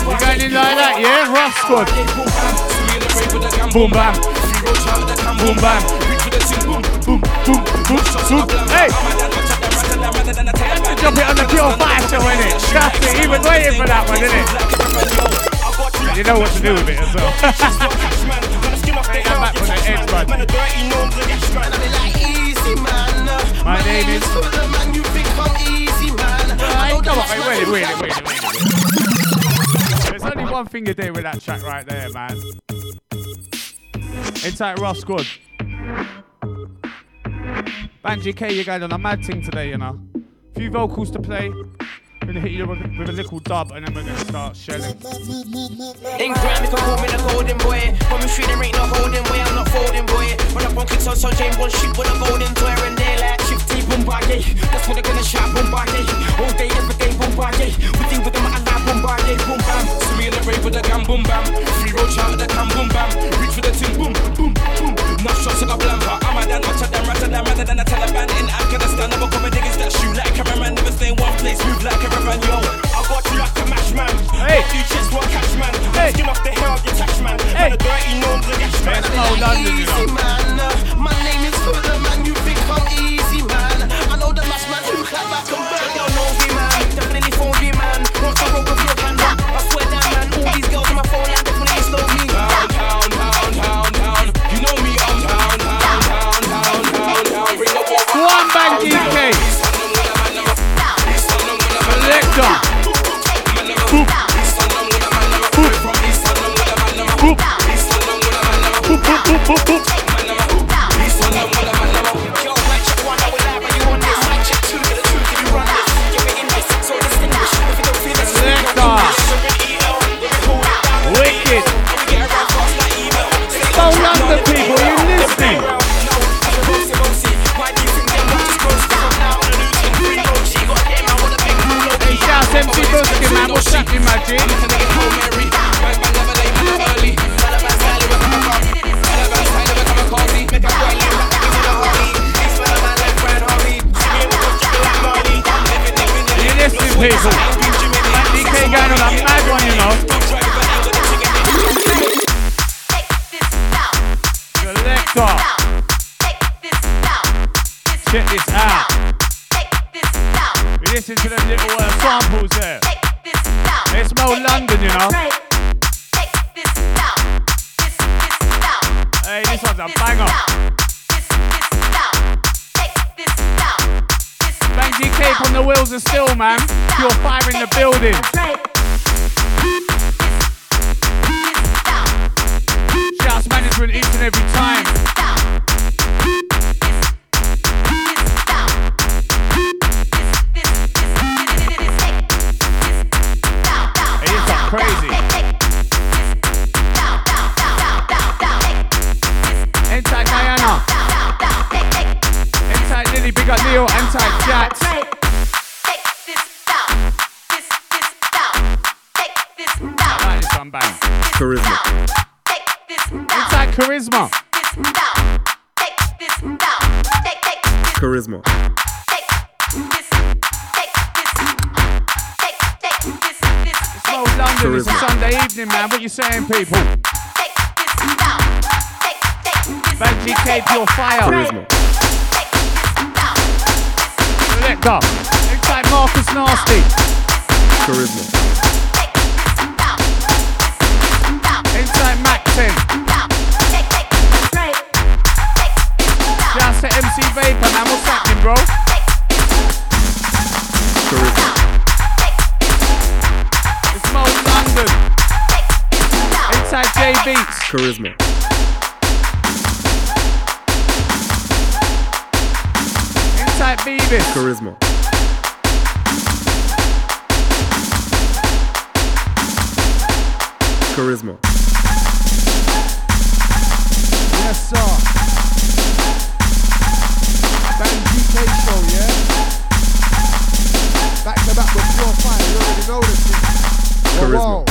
[SPEAKER 14] You going in like that, yeah? Rough squad. Boom bam. Boom bam. Boom, boom, boom, boom. Hey! You Drop it on the pure fire show, innit? That's it. He was waiting for that one, innit? You know what to do with it as well. Take that back on the edge, bud. My name is. Right, come on, wait, wait, wait, wait, wait, wait, wait. There's only one thing to do with that track right there, man. Inside Rough Squad. Bang GK, you're going on a mad thing today, you know. Few vocals to play. Gonna hit you with with a little dub and then we're gonna start shelling.
[SPEAKER 18] In the golden boy. When we there ain't no holding way, I'm not folding boy. When I'm on kicks on so James Bond shit with a golden toy and daylight. Shifty boom baggy. That's what they're gonna shout boom baggy. All day, every day, boom baggy. We deal with them at a lab, boom bam. So we in the rave with the gam, boom bam. Free road shout at the cam, boom bam. Reach for the ting, boom, boom, boom. Enough shots in the blamper. I'm a dan, much of them, rather than rather than the Taliban in Afghanistan. Never come and niggas that shoot like a cameraman. Never stay in one place, move like a caravan, yo. I got you like a mash man. Hey. Two chicks, one cash man. Hey. Skin off the hair of your tax man. Hey. Man, a dirty nose, a gash man.
[SPEAKER 14] That's how London, you know.
[SPEAKER 18] Man. My name is Fuller man. You think I'm easy? I I swear these girls my phone know me.
[SPEAKER 14] One boop, boop, boop. In
[SPEAKER 25] Charisma.
[SPEAKER 14] Charisma. Slow London, it's a Sunday evening, man. What you saying, people? Bang GK, pure fire.
[SPEAKER 25] Charisma.
[SPEAKER 14] Let go. Inside Marcus Nasty.
[SPEAKER 25] Charisma.
[SPEAKER 14] Inside Mac 10. To MC Vapor, man. What's happening, bro?
[SPEAKER 25] Charisma.
[SPEAKER 14] It's Mode London. Inside J Beats.
[SPEAKER 25] Charisma.
[SPEAKER 14] Inside Beavis.
[SPEAKER 25] Charisma. Charisma.
[SPEAKER 5] Yes, sir.
[SPEAKER 25] Charisma.
[SPEAKER 5] whoa.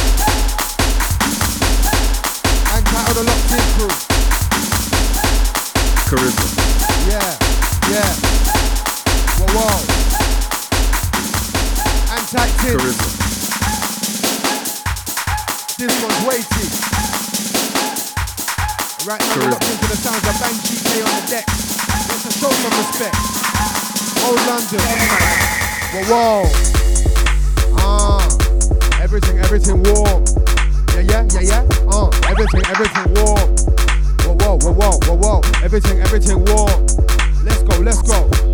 [SPEAKER 5] And title the locked in crew.
[SPEAKER 25] Charisma.
[SPEAKER 5] Yeah, yeah. Whoa, whoa. And tight.
[SPEAKER 25] Charisma.
[SPEAKER 5] This one's weighty. Right now, we're locked into the sounds of Bang GK on the deck. Let's show some respect. Old London. Whoa, whoa. Ah, everything, everything warm. Yeah, yeah, yeah, yeah. Uh, everything, everything warm. Whoa, whoa, whoa, whoa, whoa. Everything, everything warm. Let's go, let's go.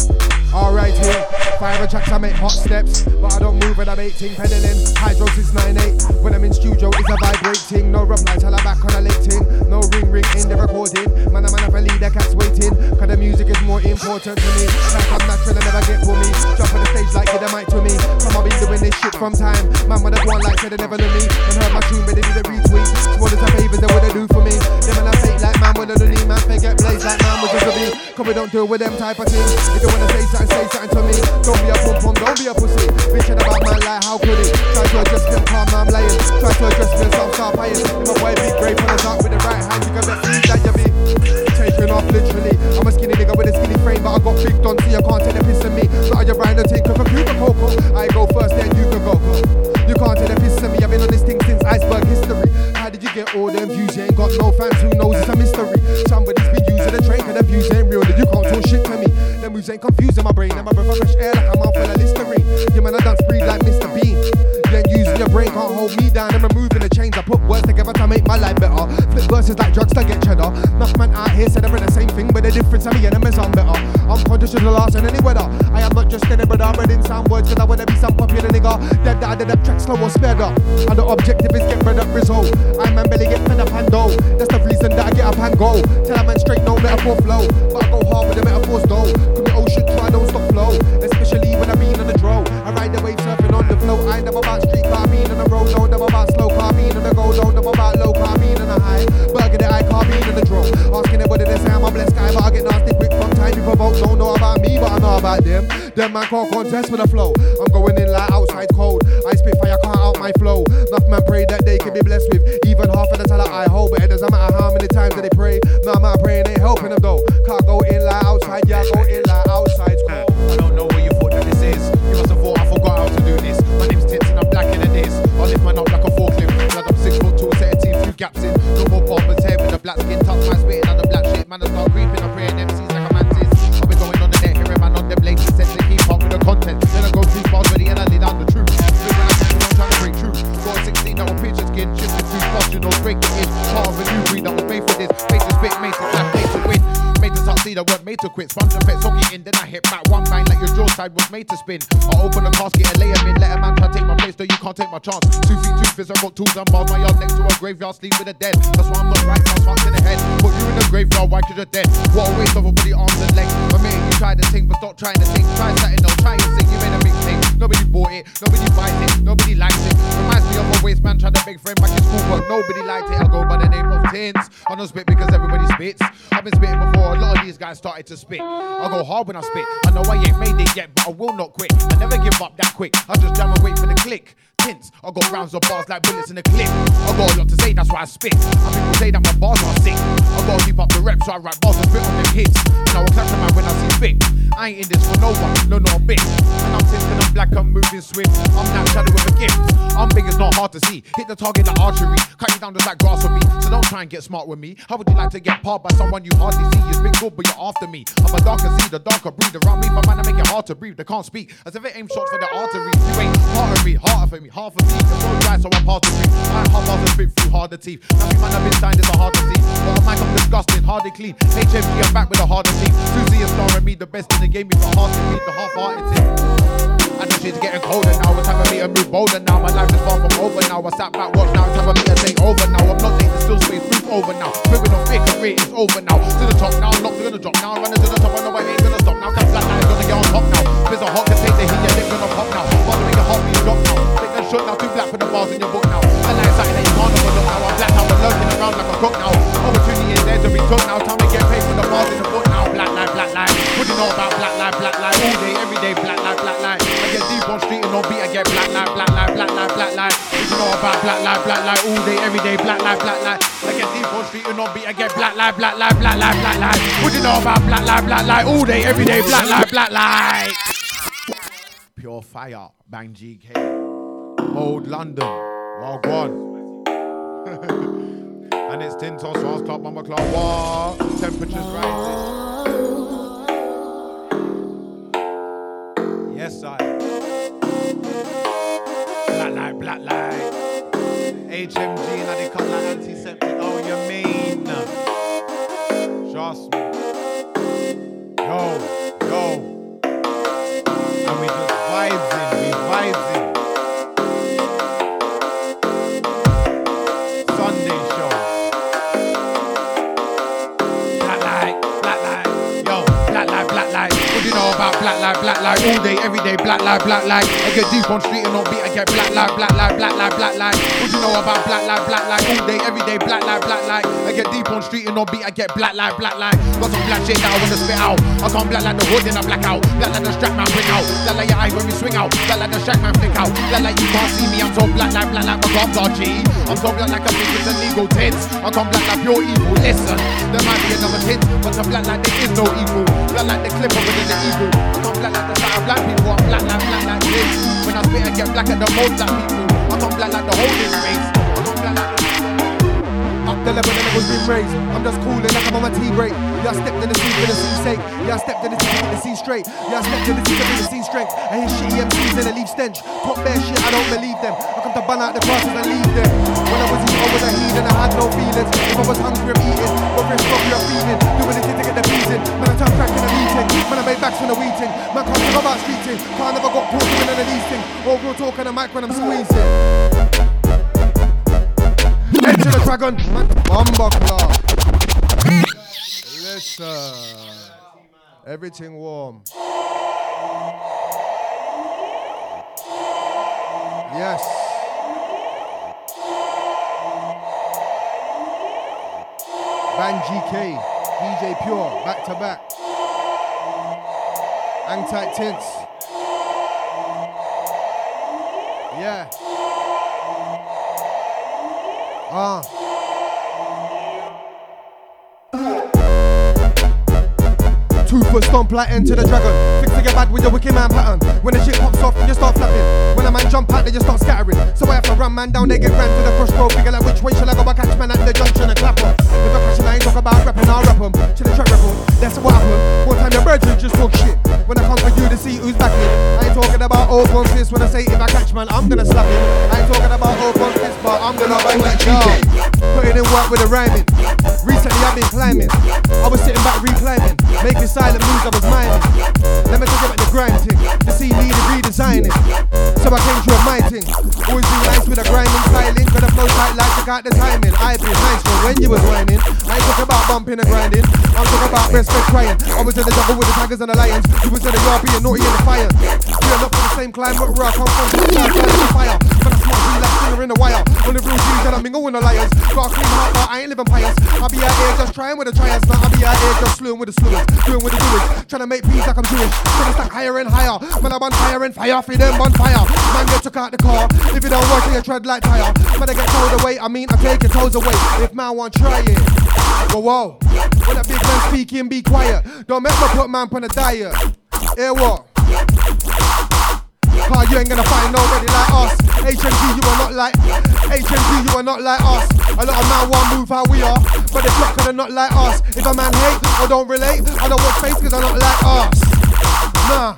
[SPEAKER 5] Alright here, five tracks I make hot steps, but I don't move when I'm 18 pedaling. Hydro since 98. When I'm in studio, it's a vibrating. No rub light till I'm back on a late ting. No ring ring in the recording. Man, I'm man, I lead the cats waiting. Cause the music is more important to me. Like I'm natural, I never get for me. Jump on the stage like get the mic to me. Come on, been doing this shit from time. Man, when I go like said they never knew me. And heard my tune, but they did a retweet. Small as a favors they would do for me. Them and I fake like man with a knee, man. they get blaze like man with a be. Cause we don't deal with them type of things. If you wanna say something, say something to me. Don't be a pum pum, don't be a pussy. Bitching about my life, how could it? Try to address me, calm, I'm lying. Try to address me, some sharp iron. In my boy, big grave on the dark with the right hand. You can bet me that you be taking off literally. I'm a skinny nigga with a skinny frame, but I got big done, so you can't take the piss of me. But I just grind and take a Cuba Coco. I go first, then you can go. You can't the piss of me. I've been on this thing since iceberg history. How did you get all them views? You ain't got no fans, who knows? It's a mystery. Somebody's been using the train, and the views ain't real. Then you can't talk shit to me. Them moves ain't confusing my brain. And my breath fresh air like I'm on full of Listerine. Yeah, man, I dance breed like Mr. Bean. Ain't using your brain, can't hold me down. I'm removing the chains. I put words together to make my life better. Flip verses like drugs to get cheddar. Enough man out here said they're the same thing, but the difference I'm enemies I'm better. I'm conscious of the last in any weather. I am not just any brother, reading sound words, cause I wanna be some popular nigga. Dead that I did up track slow or sped up. And the objective is get rid of result. I man belly get fed up and. That's the reason that I get up and go. Tell a man straight, no metaphor flow. But I go hard with the metaphors though. Could be ocean, try, don't stop flow. Especially when I been on the draw. I ride the wave on the flow. I never about street carbine on the road, no, never about slow carbine on the go, no, never about low carbine on the high. Burger the eye carbine on the draw. Asking it whether they say I'm a blessed guy, but I get nasty quick from time you provoke. Don't know about me, but I know about them. Them man can't contest with the flow. I'm going in like outside cold. I spit fire, can't out my flow. Enough man pray that they can be blessed with even half of the talent I hold. But it doesn't matter how many times that they pray. No of praying ain't helping them though. Can't go in like outside, yeah, go in like outside. cold.
[SPEAKER 22] I don't know is. You must have thought I forgot how to do this. My name's Tits and I'm black in this. I lift man up like a forklift. Blood I'm six foot two, set a teeth, few gaps in. No more poppers head with a black skin, tough man spitting on the black shit. Man, I start creeping, I'm praying MCs like a mantis. I'll be going on the net, hearing man on them late. Said to keep up with the content. Then I go too far, ready and I lay down the truth. Look when I am trying to break through. Got 16 that will pitch skin, shifting too fast. who knows break it is. Part of a new I weren't made to quit. Sponge the pet, soak it in, then I hit back one bang like your jaw side was made to spin. I open the casket and lay him in. Let a man try take my place, though you can't take my chance. Two feet, two fists, I got tools and bars. My yard next to a graveyard, sleep with the dead. That's why I'm not right, I'm in the head. Put you in the graveyard, why cause you're dead? What a waste of a body, arms and legs. I mean, you try to think, but stop trying to think. Try something, no, try and sing. You made a. Nobody bought it, nobody buys it, nobody likes it. Reminds me of a waste man trying to beg friend back in school, but nobody liked it. I go by the name of Tins. I don't spit because everybody spits. I've been spitting before, a lot of these guys started to spit. I go hard when I spit. I know I ain't made it yet, but I will not quit. I never give up that quick. I just jam and wait for the click. Tints. I got rounds of bars like bullets in a clip. I got a lot to say, that's why I spit. And people say that my bars are sick. I gotta keep up the rep, so I write bars and spit on them hits. And I will clash a man when I see fit. I ain't in this for no one, no, not a bit. And I'm tinted, I'm black, I'm moving swift. I'm that shadow with a gift. I'm big, it's not hard to see. Hit the target like archery. Cut you down just like grass with me. So don't try and get smart with me. How would you like to get part by someone you hardly see? You speak good, but you're after me. I'm a darker seed, a darker breed. Around me, my man, I make it hard to breathe. They can't speak. As if it aims shots for the arteries. You ain't part of me, harder for me, half of me. You're so dry, so I'm part of me. I half and spit through harder teeth. Nothing man, I've been signed is a hard to see. But I'm like, I'm disgusting, hardly clean. HMG, I'm back with a harder team. Susie is starring me, the best in the game. If I hard to beat the half-hearted team. And the shit's getting colder now. It's time for me to move bolder now. My life is far from over now. I sat back, watch now. It's time for me to take over now. I'm not there's still space, move over now. Moving on, big career is over now. To the top now, I'm not gonna drop now. Running to the top, I know I ain't gonna stop now. Cause flat line's gonna get on top now. There's a hot contain, they hit your lip gonna pop now. Bother make your heartbeat drop now. Shot now, too black for the bars in your book now. I like something that you can't overlook now. I'm black now, I'm lurking around like a cook now. Opportunity is there to be took now. Time to get paid for the bars in the book now. Black line, black line. What do you know about black line, black line? All day, every day, black line, black line. I get deep on street and on beat, I get black line, black line, black line, black line. What you know about black line, black line? All day, every day, black line, black line. I get deep on street and on beat, I get black line, black line, black line, black line. What do you know about black line, black line? All day, every day, black line, black line. Pure fire, bang GK. Mode London, gone. and it's Tintos, Fast Club, Mama Club, war. Temperatures rising. Yes, I. Black light, black light. HMG I they cut like antiseptic. Oh, you mean? Trust me. Yo, yo. And we just black. All day, every day, black light, black light. I get deep on street and on beat, get black light, black light, black light, black light. What you know about black light, black light? All day, every day, black light, black light. I get deep on street and on beat, I get black light, black light. Got some black shit that I wanna spit out. I can't black like the hood and I black out. Black like the strap man bring out. Black like your eye when we swing out. Black like the shack man flick out. Black like you can't see me. I'm so black like black like my gums are G. I'm so black like I think it's illegal tits. I can't black like pure evil. Listen, there might be another hit, but I'm black like there is no evil. Black like the clipper within the evil. I can't black like the side of black people. I'm black like black like this. When I spit, I get black at the most black people. I can't black like the whole race. I can't black like the
[SPEAKER 5] Up the level, the level's been raised. I'm just cooling like I'm on my tea break. I stepped in the sea for the sea's sake. I stepped in the sea get the sea straight. I stepped in the sea bring the sea strength. I hear shitty MCs and they leave stench. Talk bare shit, I don't believe them. I come to bun out the crosses and leave them. When I was eating, I was a heathen, I had no feelings. If I was hungry, I'm eating. Whether it's coffee or feeding, doing anything to get the pleasing. Man, I turn crack in a backs from the wheating. Man, can't about streeting. Can't never got caught doing none of these things. All real talk on the mic when I'm squeezing. Enter the dragon, man. Mamba. Listen. Everything warm. Yes. Bang GK, DJ Pure, back to back. Hang tight tints. Yeah. Ah. Two foot stomp like enter the dragon. Fix to get bad with your wicked man pattern. When the shit pops off, you start flapping. When a man jump out, they just start scattering. So I have to run man down, they get ran to the crossroad. Figure like which way shall I go? I catch man at the junction and clap 'em. If I crash I ain't talk about rapping, I'll rap 'em. To the track record, that's what happened. One time your birds will just talk shit. When I come for you to see who's back in. I ain't talking about open fist when I say if I catch man, I'm gonna slap him. I ain't talking about open fist, but I'm gonna bang like in work with the rhyming. Recently I've been climbing. I was sitting back reclining, making silent moves I was miming. Let me you back the grind thing. The scene needed redesigning. So I came to a mind thing. Always be nice with a grinding styling. Got a flow tight like to got the timing. I been nice for when you was whining. I ain't about bumping and grinding. I'm talking about respect crying. I was in the jungle with the tigers and the lions. You was in the yard being naughty in the fire. We are not from the same climate where I come from. So I'm the fire. But I like finger in the wire. On the real G's that I mingle with the liars. Got a clean heart, but I ain't living pious. I be out here just trying with the triers. Now I be out here just slewing with the slewers. Doing the doers. Trying to make peace like I'm Jewish. Trying to stack higher and higher. Man, I'm on fire and fire. For them on fire. Man, get took out the car. If you don't work, you tread like tire. Man, I get told away. I mean, I take your toes away. If man want try it. Whoa, whoa. When a big man speaking, be quiet. Don't me put man on a diet. Hear what? Car, you ain't gonna find nobody like us. HMG, you are not like HMG, you are not like us. A lot of man want move how we are, but they flock cause they're not like us. If a man hate or don't relate, I don't watch face cause they're not like us. Nah,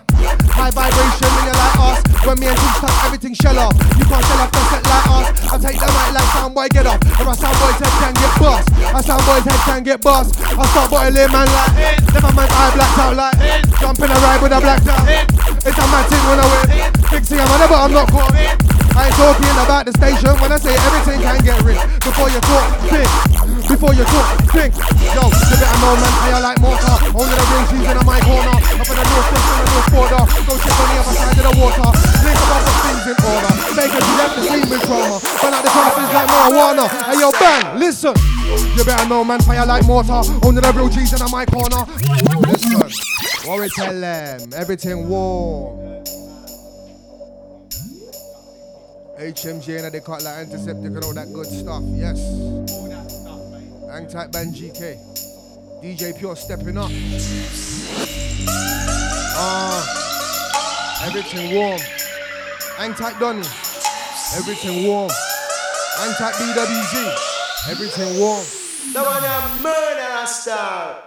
[SPEAKER 5] high vibration when you're like us. When me and Tim stop, everything shell off. You can't shell off the set like us. I take the mic like soundboy get off, or a soundboy's head can get bust. A soundboy's head can get bust. I start boiling man like it. A man's eye blacked out like it. Jumping a ride with a black out. It's a mad thing when I win. Fixing I'm it, but I'm not caught. I ain't talking about the station when I say everything can get rich. Before you talk, think. Before you talk, think. Yo, you better know man, I like mortar. Only the ring she's in my corner. Up in the north west and the north border. Go check on the other side of the water. Think about the things in order. Make it left the scene with trauma. But out the is like marijuana. Hey yo, bang, listen. You better know man, fire like mortar. Only the real G's in my corner. Listen, what we tell them, everything warm. HMG and they cut like antiseptic and all that good stuff. Yes. Hang tight Bang GK. DJ Pure stepping up. Ah, everything warm. Hang tight Donny. Everything warm. Hang tight BWZ. Everything warm.
[SPEAKER 23] The one a murder star.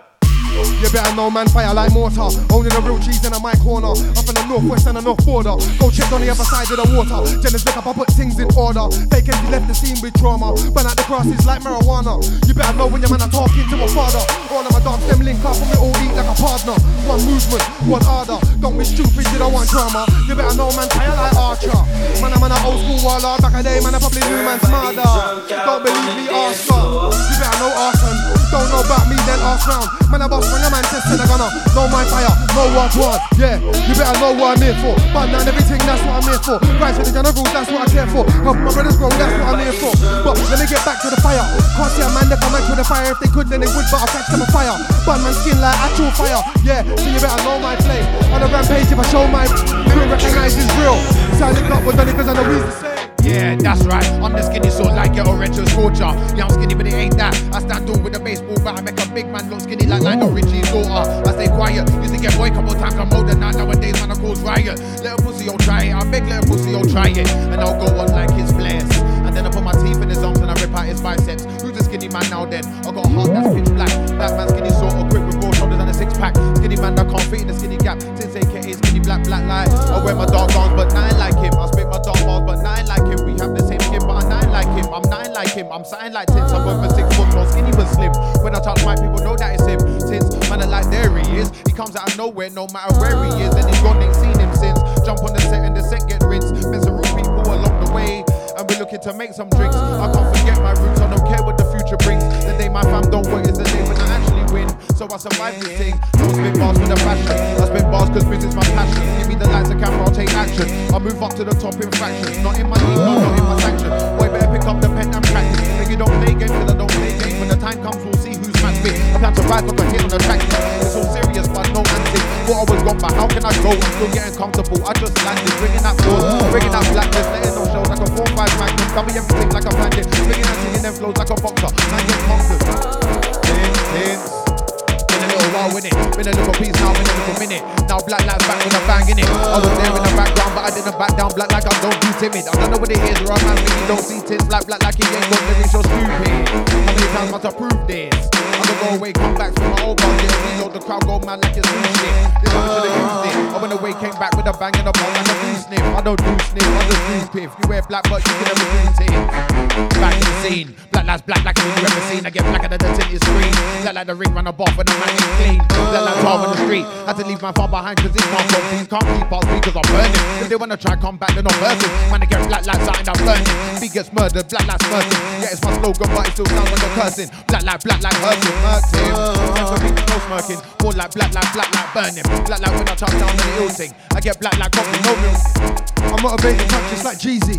[SPEAKER 5] You better know man fire like mortar. Only the real cheese in my corner. Up in the northwest and the north border. Go check on the other side of the water. Jealous look up, I put things in order. Fake empty left the scene with trauma. Burn out the crosses like marijuana. You better know when your man are talking to a father. All of my dogs them link up and we all eat like a partner. One movement, one order. Don't be stupid, you don't want drama. You better know man fire like Archer. Man, I'm an old school waller. Back a day, man, I probably knew man smarter. Don't believe me, ask. You better know arson. Don't know about me, then ask round. Man, I boss when a man says they're gonna know my fire, know what I want. Yeah, you better know what I'm here for. But now everything, that's what I'm here for. Rise with the generals, that's what I care for. Help my brothers grow, that's what I'm here for. But let me get back to the fire. Can't see a man that come back to the fire. If they could, then they would, but I'll catch them on fire. Burn my skin like actual fire. Yeah, so you better know my flame. On a rampage, if I show my you recognize it's real. Silent up with Donny, cause I know the same.
[SPEAKER 22] Yeah, that's right. I'm the skinny sort like your retro scorcher. Yeah, I'm skinny, but it ain't that. I stand tall with a baseball bat. I make a big man look skinny like Lionel Richie's daughter. I stay quiet. Used to get boy couple times. I'm older now. Nowadays, man, I cause riot. Little pussy, you'll try it. I beg little pussy, you'll try it. And I'll go on like his flares. And then I put my teeth in his arms and I rip out his biceps. Who's a skinny man now then? I got a heart that's pitch black. Black man skinny sort of quick with broad shoulders and a six pack. Skinny man that can't fit in the skinny gap. Since AKA skinny black, black light. I wear my dark arms, but nine like him. I spit my dark bars, but nine like him. We have the same skin, but I'm nine like him. I'm nine like him. I'm something like tits. I'm over six foot, no skinny but slim. When I touch my people know that it's him. Since man, I like there he is. He comes out of nowhere, no matter where he is. And he's gone, ain't seen him since. Jump on the set and the set get rinsed. Met some rude people along the way. And we're looking to make some drinks. I can't forget my roots, I don't care what the future brings. The day my fam don't work is the day when I win. So I survive this thing. Don't spit bars for the fashion. I spit bars cause business my passion. Give me the lights, the camera, I'll take action. I'll move up to the top in fractions. Not in my league, no, not in my sanction. Boy, better pick up the pen and practice. You don't play games, cause I don't play games. When the time comes, we'll see who's match fit. I plan to rise like a hit on the track. It's all serious, but no antics. Thought I was gone, but how can I go? I'm still getting comfortable. I just landed, bringing that force, bringing that blackness, letting no shows like a 4-5 magnum. Dummy everything like a bandit, swinging and singing them flows like a boxer. Man gets conquered. Dance, dance. While with it, been a little piece now, been a little minute. Now black lights back with a bang in it. I was there in the background, but I didn't back down. Black like I'm don't be timid. I don't know what it is, or a man really don't see tins. Black, black like he ain't got lyrics, you're stupid. How many times must I prove this? The away, come back with my old bars, yeah. Reload the crowd, go mad like it's new shit. This one should've used it. I went away, came back with a bang and a bong and a blue sniff. I don't do sniff, I just do piff. You wear black, but you can never do tin. Back in the scene, black lights black like anything you ever seen. I get blacker than the tinted screen. Black like the ring run off when the man ain't clean. Black like tar on the street. Had to leave my far behind cause it can't compete. Can't keep up because I'm burning. If they wanna try come back, they're not versing. Man, I get black lights out and I'm burning. Big gets murdered, black lights murking. Yeah, it's my slogan, but it still sounds like a cursing. Black light, black light hurting, murked him. Never be no smirking. More like black light, black light burning. Black light when I touch down on the ill thing. I get black light coffee, no milk.
[SPEAKER 5] I'm motivated, touch just like Jeezy.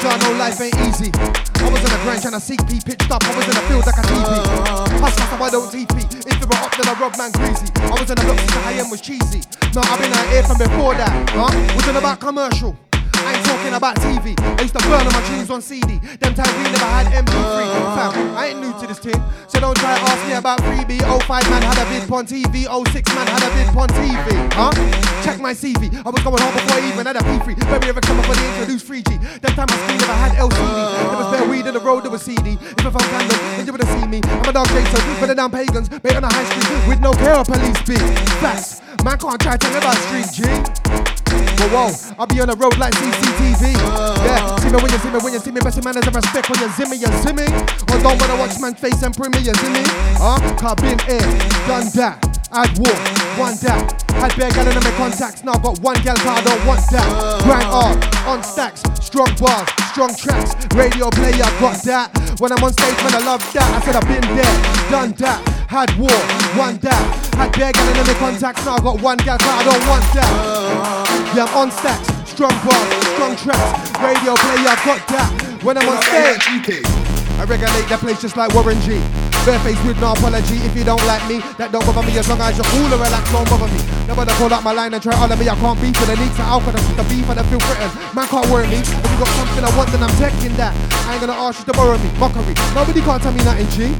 [SPEAKER 5] Try know life ain't easy. I was on the grind trying to seek P pitched up. I was in the field like a TV. Hustle, so I don't TP. If you were up, then I rob man greasy. I was in the block since the high end was cheesy. No, I've been out here from before that. Huh? Wasn't about commercial. I ain't talking about TV. I used to burn all my tunes on CD. Them times we never had MP3. Fam, I ain't new to this thing. So don't try to ask me about freebie. 05 man had a vid on TV. 06 man had a vid on TV. Huh? Check my CV. I was going hard before I even had a P3. Very ever come up when they introduced 3G. That time my screen never had LCD. There was bare weed in the road, there was CD. If I found candle, then you would have seen me. I'm a dog chaser for the damn pagans. Bait on the high street with no care of police beat. Facts. Man can't try to me about street G. Whoa, whoa, I'll be on the road like CCTV. Yeah, see me when you see me, when you see me, best man as a respect when you me, you me. Or don't wanna watch man face and premiere, you see me. Huh? Cause been here, done that. I'd walk, one that. Had bare gal in my contacts, now got one gal, cause I don't want that. Grind up, on stacks, strong bars, strong tracks. Radio player, got that. When I'm on stage, man, I love that. I said I've been there, done that. Had war, one that. Had bare gal in my contacts, now I got one gal, cause I don't want that. Yeah, I'm on stacks, strong bars, strong tracks. Radio player, got that. When I'm on stage, I regulate the place just like Warren G. Bareface with no apology if you don't like me. That don't bother me as long as you're cool or relax, don't bother me. Nobody call out my line and try all of me. I can't beef with the leaks alcohol, that's the beef and the feel threatened. Man can't worry me. If you got something I want, then I'm taking that. I ain't gonna ask you to borrow me. Mockery. Nobody can't tell me nothing, G.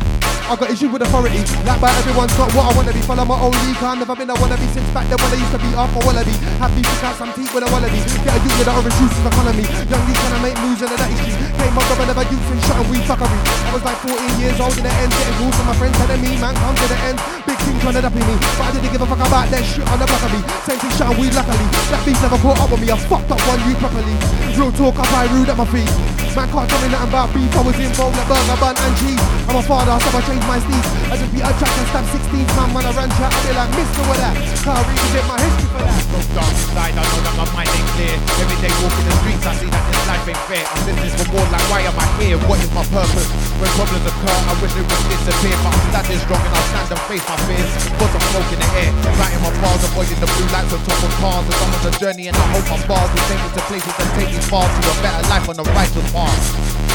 [SPEAKER 5] I got issues with authority. Like by everyone's not what I wanna be. Follow my own league. I've never been a wannabe since back then when I used to be off a wallaby. Happy to cut some teeth with a wallaby. Get a youth with the orange juice the economy. Young league trying to make moves in the dirty streets. Came up with another youth and shot and weed fuckery. I was like 14 years old in the end, getting calls from my friends telling me, man, come to the end. Big thing trying to up in me. But I didn't give a fuck about that shit on the block of me. Same thing shot and weed luckily. That beast never caught up with me. I fucked up one you properly. Real talk, I buy rude at my feet. Man can't tell me nothing about beef. I was involved in burger bun and cheese. I'm a father, so I changed my steez. I just be a track and stab 16 man when I run chat. I be like, Mister, what that? Can't revisit my history for that.
[SPEAKER 22] So dark inside, I know that my mind ain't clear. Every day walking the streets, I see that this life ain't fair. I'm living for more like, why am I here? What is my purpose? When problems occur, I wish they would disappear. But I'm standing strong and I'll stand and face my fears. Cause I'm smoke in the air, writing my bars, avoiding the blue lights on top of cars. As I'm on the journey and I hope my bars will take me to places that take me far to a better life on the righteous path. Song.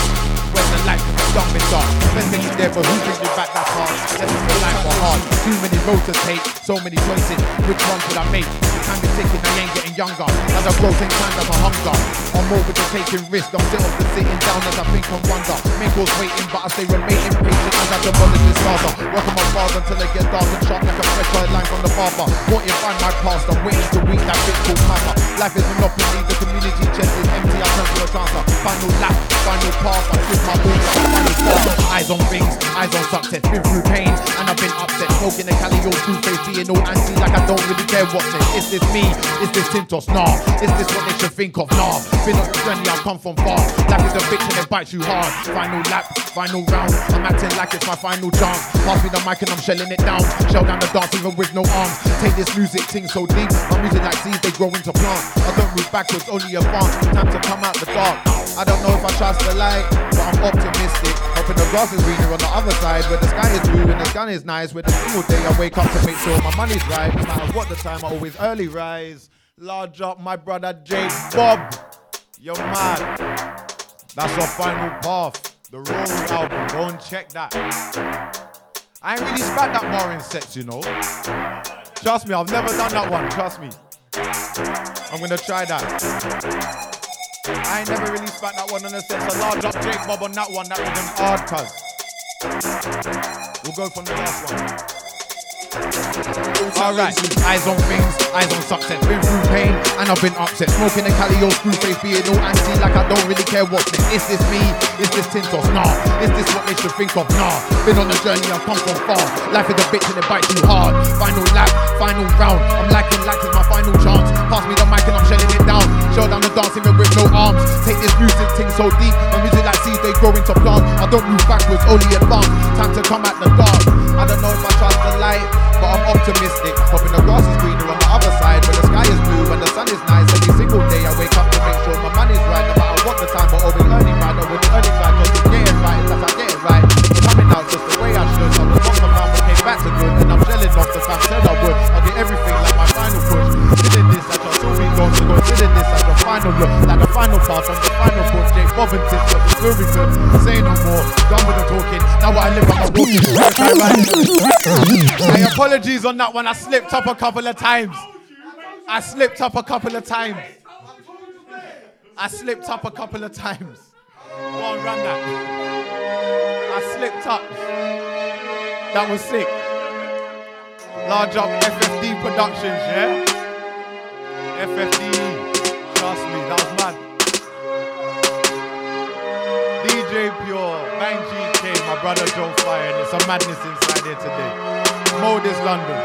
[SPEAKER 22] When the light is dumb and dark, best thing is there, but who brings me back that far? Lessons in life are hard. Too many roads to take, so many choices. Which one should I make? The time is ticking, I ain't getting younger. As I grow, same time as I hunger. I'm over to taking risks, don't off the sitting down as I think and wonder. Mentors waiting, but I stay remaining patient as I demolish this father. On my bars until they get dark and sharp like a fresh bird line from the barber. Won't you find my past? I'm waiting to reach that bit called karma. Life is monopoly, the community chest is empty. I turn to a chancer. Final lap, final pass. I Eyes on things, eyes on success. Been through pain and I've been upset. Smoking the Cali, all two face, being all anti like I don't really care what's it. Is this me? Is this Tintos? Nah. Is this what they should think of? Nah. Been on the journey, I've come from far. Life is a bitch and it bites you hard. Final lap, final round. I'm acting like it's my final chance. Pass me the mic and I'm shelling it down. Shell down the dance even with no arms. Take this music thing so deep. My music like seeds, they grow into plants. I don't move backwards, only advance. Time to come out the dark. I don't know if I trust the light, but I'm optimistic. Hoping the grass is greener on the other side, where the sky is blue and the sun is nice. Where the single day I wake up to make sure my money's right. No matter what the time, I always early rise. Large up my brother Jake Bob. You're mad. That's our final path. The Rory album. Go and check that. I ain't really spat that more in you know. Trust me, I've never done that one. Trust me. I'm gonna try that. I ain't never really spat that one on the set. So large up Jake Bob on that one. That was an hard cuz. We'll go from the last one. Alright, eyes on things, eyes on success. Been through pain and I've been upset. Smoking a Cali old screw face, being all anti like I don't really care what's next. Is this me? Is this Tintos? Nah. Is this what they should think of? Nah. Been on a journey, I've come from far. Life is a bitch and it bites too hard. Final lap, final round. I'm lacking, it's my final chance. Pass me the mic and I'm shelling it down. Show down the dancing with no arms. Take this music thing so deep. My music like seeds, they grow into plants. I don't move backwards, only advance. Time to come at the dark. I don't know if I trust the light, but I'm optimistic. Hoping the grass is greener on the other side, where the sky is blue and the sun is nice. Every single day I wake up to make sure my money's right, no matter what the time. But always earning right, the earning right, just to get it right, that's I get it right. Coming out just the way I should. I was lost around, but came back to good, and I'm shelling off the fam said I would. I'll get everything like be gone, so this as your final look, like the final pass on the final push. Jake Bovington, so the glory good. Say no more, done with the talking. Now what I live, I'm a walking. Hey, apologies on that one. I slipped up a couple of times. I slipped up a couple of times. I slipped up a couple of times. Go on, run that. I slipped up. That was sick. Large up FFD Productions, yeah? FFD. Trust me, that was mad. DJ Pure, Bang GK, my brother Joe Fire, and it's a madness inside here today. Modus London.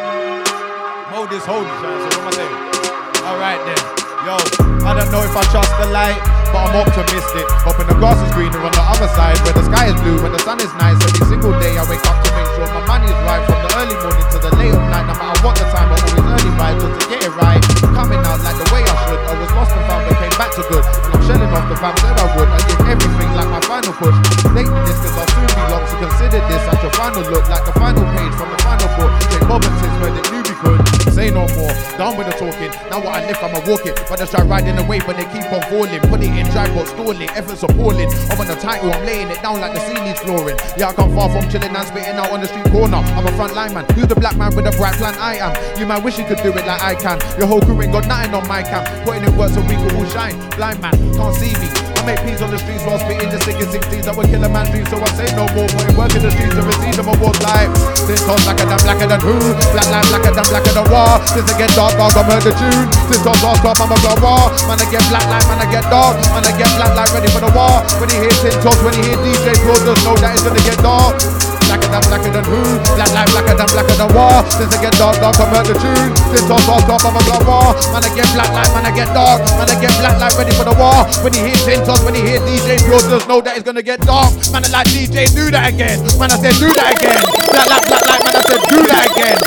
[SPEAKER 22] Modus hold so what am I saying? Alright then. Yo, I don't know if I trust the light, but I'm optimistic. Hoping the grass is greener on the other side, where the sky is blue, where the sun is nice. Every single day I wake up to make sure my money is right from the early morning to the late of night. No matter what the time, I'm always early right just to get it right. Coming out like the way I should. I was lost and found, but came back to good. And I'm shelling off the fam said I would. I give everything like my final push. Dating this cause I'll soon be long, so consider this as your final look, like the final page from the final book. Jake Robinson's where the newbie could. Say no more, done with the talking. Now what I live, I'ma walk it. But I try riding away, but they keep on falling. Put it in drive, but stall it. Efforts appalling. I'm on the title, I'm laying it down like the sea needs flooring. Yeah, I come far from chilling and spitting out on the street corner. I'm a front line man. Who's the black man with a bright plan? I am. You might wish you could do it like I can. Your whole crew ain't got nothing on my camp. Putting in work so we can all shine. Blind man, can't see me. I make peas on the streets while spitting the sickest 16s that would kill a man's dreams. So I say no more. Putting work in the streets to receive them awards like. This toss blacker than blacker than who? Black line blacker than blacker than war. Since I get dark, dog, I'm the tune. Since toss last top, I'm a blow war. Man, I get black line, man, I get dark. Man, I get black line ready for the war. When he hears tin toss, when he hear DJ Pro, just know that it's gonna get dark. Blacker than blacker than who? Black line blacker than blacker than war. Since I get dark, dark, I'm the tune. Since toss last top, I'm a blow war. Man, I get black line, man, I get dark. Man, I get black line ready for the war. When he hear tin toss, when he hear DJ Pro, just know that it's gonna get dark. Man, I like DJ, do that again. Man, I said do that again. Black like black like, man, I said do that again.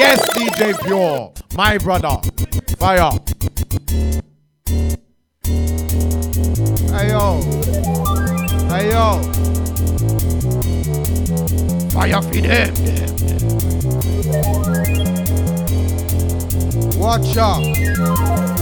[SPEAKER 22] Yes, DJ Pure, my brother. Fire.
[SPEAKER 5] Hey yo. Hey yo.
[SPEAKER 22] Fire for them.
[SPEAKER 5] Watch out.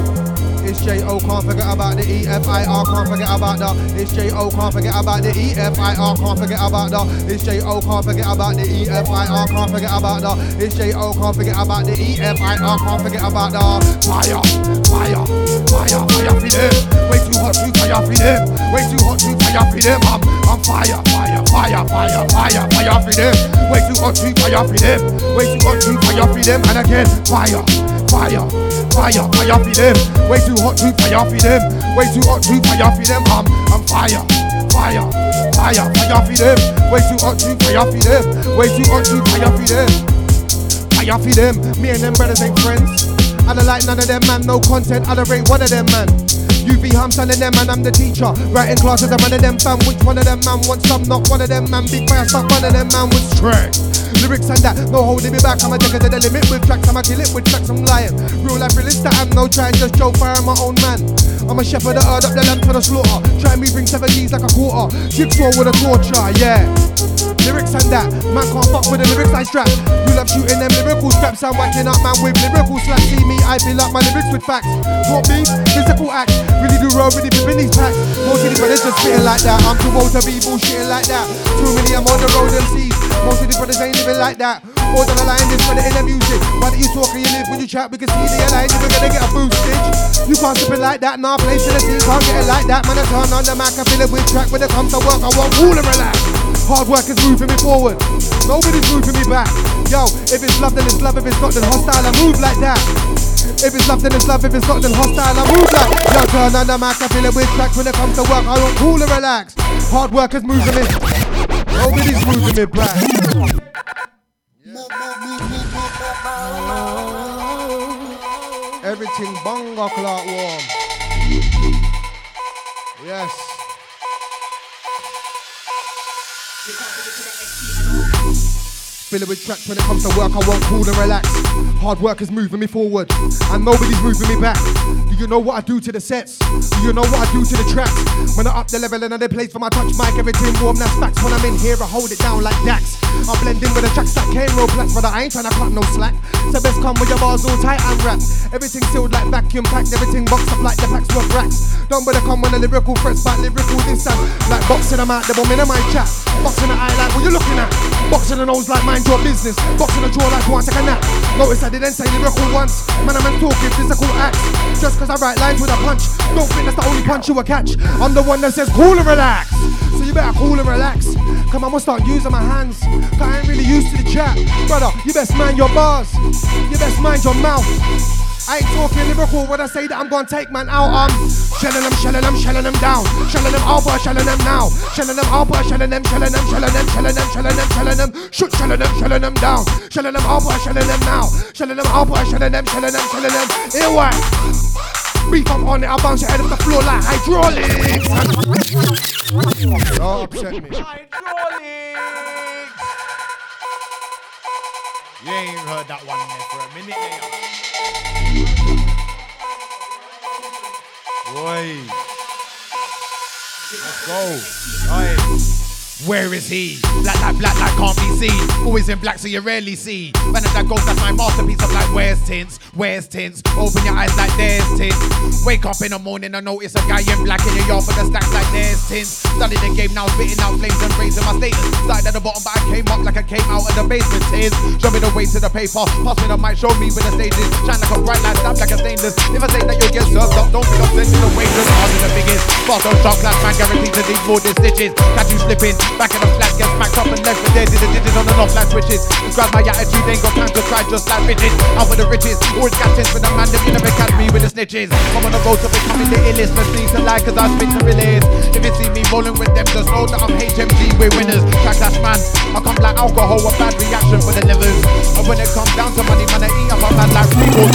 [SPEAKER 5] It's J.O. Can't forget about the E-F-I-R. Can't forget about the. It's J.O. Can't forget about the E-F-I-R. Can't forget about the. It's J.O. Can't forget about the E-F-I-R. Can't forget about the. It's J.O. Can't forget about the E-F-I-R. Can't forget about the.
[SPEAKER 22] Fire, fire, fire, fire for them. Way too hot to fire for them. Way too hot to fire for them. I'm, I'm fire, fire, fire, fire, fire, fire for them. Way too hot to fire for them. Way too hot to fire for them. And again, fire, fire, fire, fire for them. Way too hot to fire for them. Way too hot to fire for them. I'm, I'm fire, fire, fire, fire for them. Way too hot to fire for them. Way too hot to fire for them.
[SPEAKER 5] Fire for them. Me and them brothers ain't friends. I don't like none of them, man. No content. I don't rate one of them, man. UV, I'm telling them, man, I'm the teacher. Writing classes, I'm one of them, fam. Which one of them, man, wants some? Not one of them, man. Big fire, stop one of them, man, with strength. Lyrics and that, no holding me back. I'm a it to the limit with tracks. I'm a kill it with tracks. I'm lying. Real life realist, that I'm no trying. Just Joe Fire, my own man. I'm a shepherd that earned up the lamb to the slaughter. Try me bring seven 70s like a quarter. Jigsaw with a torture, yeah. Lyrics and that, man can't fuck with the lyrics I strap. You love shooting them lyrical straps. I'm whacking up man with lyrical slaps. See me, I fill up my lyrics with facts. What beef? Physical acts. Really do roll, really pippin' these packs. Most of these brothers just spitting like that. I'm too old to be bullshitting like that. Too many, I'm on the road MCs. Most of these brothers ain't living like that. All down the line, brother in the music. Why don't you talk and you live when you chat? We can see the line, you're gonna get a boost, bitch. You can't slip it like that, nah, place in the scene, can't get it like that. Man, I turn on the mic, I fill it with track. When it comes to work, I want all to relax. Hard work is moving me forward. Nobody's moving me back. Yo, if it's love, then it's love. If it's not, then hostile. I move like that. If it's love, then it's love. If it's not, then hostile. I move like. That. Yo, turn on the mic. I feel it with tracks when it comes to work. I don't cool and relax. Hard work is moving me. Nobody's moving me back. Everything bongo clock warm. Yes. Because Fill it with tracks when it comes to work, I won't cool and relax. Hard work is moving me forward, and nobody's moving me back. Do you know what I do to the sets? Do you know what I do to the tracks? When I up the level and I place for my touch mic, everything warm, that's facts. When I'm in here, I hold it down like Dax. I blend in with the tracks that came real black, but I ain't trying to cut no slack. So best come with your bars all tight and wrapped. Everything sealed like vacuum packed, everything boxed up like the packs worth racks. Don't bother come when the lyrical threats fight lyrical this time. Like boxing them out, the bomb in my chat. Boxing the eye like what you looking at. Boxing the nose like mind your business. Boxing the jaw like to take a nap. Notice I didn't say lyrical once. Man, I'm talking physical acts. Just cause I write lines with a punch. Don't think that's the only punch you will catch. I'm the one that says cool and relax. So you better cool and relax. Come on, gonna start using my hands. Cause I ain't really used to the chat. Brother, you best mind your bars. You best mind your mouth. I ain't talking lyrical when I say that I'm gonna take man out. I'm shelling them, shelling them, shelling them down. Shelling them but shelling them now. Shelling them but shelling them, shelling them, shelling them, shelling them, shelling them, shelling them. Shoot, shelling them, shelling them down. Shelling them but shelling them now. Shelling them but shelling them, shelling them, shelling them. Here what? Beef up on it, I bounce your head off the floor like hydraulics. Don't upset me.
[SPEAKER 26] You ain't heard that one there for a minute eh? now. Boy. Let's go. Oi.
[SPEAKER 22] Where is he? Black like black like can't be seen. Always in black so you rarely see. Man of that gold, that's my masterpiece. I'm like, where's tints? Where's tints? Open your eyes like there's tints. Wake up in the morning and notice a guy in black in your yard for the stacks like there's tints. Studied the game now, spitting out flames and raising my status. Started at the bottom, but I came up like I came out of the basement. Tins. Show me the way to the paper. Pass me the mic, show me where the stage is. Shine like a bright light, stab like a stainless. If I say that you'll get served up, don't I'm sending the waiters. Harder the biggest. Fast on shot class, man, guaranteed to dig more than stitches. Catch you slipping. Back in the flat, get smacked up and left for dead. Did the digits on and off like switches. Describe my attitude, ain't got time to try just like bitches. Out with the riches, always tents for the man, them you never catch me with the snitches. I'm on the road to becoming the illest, no sleep to lie, cause I spit to release. If you see me rolling with them, just know that I'm HMG, we're winners. Track that man, I come like alcohol, a bad reaction for the livers. And when it comes down to money, man, I eat up a man like Reebok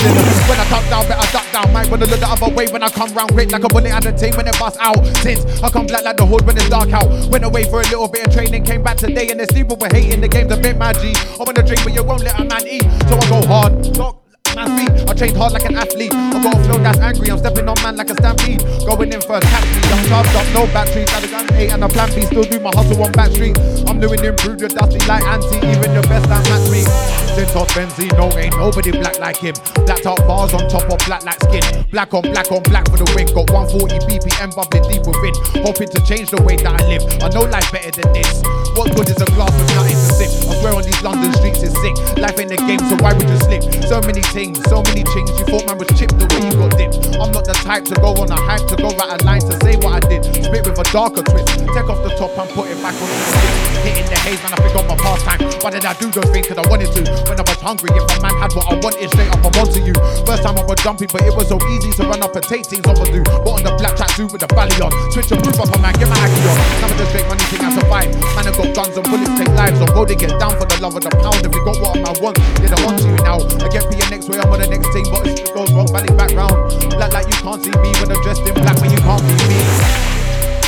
[SPEAKER 22] When I touch down, better duck down. Might wanna look the other way when I come round, quick like a bullet at the team when it bust out. Since I come black like the hood when it's dark out. Went away for a little bit of training, came back today and sleep but we're hating. The game's a bit magic. I wanna drink, but you won't let a man eat. So I go hard. Talk. I trained hard like an athlete. I got a flow that's angry. I'm stepping on man like a stampede. Going in first, catch me. I'm charged up, no batteries. Had a gun eight and a plan B. Still do my hustle on back street. I'm doing improved, you're dusty like anti. Even your best that match me. Tintos Benzino ain't nobody black like him. Blacked out bars on top of black like skin. Black on black on black for the win. Got 140 BPM bubbling deep within. Hoping to change the way that I live. I know life better than this. What good is a glass with nothing to sip? I swear on these London streets is sick. Life ain't a game, so why would you slip? So many things, so many things. You thought man was chipped the way you got dipped. I'm not the type to go on a hype to go write a line to say what I did. Spit with a darker twist. Take off the top and put it back on the stick. Hitting the haze, man, I forgot my pastime. Why did I do those things? Cause I wanted to. When I was hungry, if a man had what I wanted, straight up I'm onto you. First time I was jumping, but it was so easy to run up and take things do. But on the black track suit with the belly on. Switch a roof up a man, get my aggie on. Some of the straight money thing I survive. Man, I got guns and bullets, take lives. On road, they get down for the love of the pound. If you got what I want, then I want you now. I get for your next way, I'm on the next team, but it goes wrong, belly back round. Black like you can't see me when I'm dressed in black when you can't be me.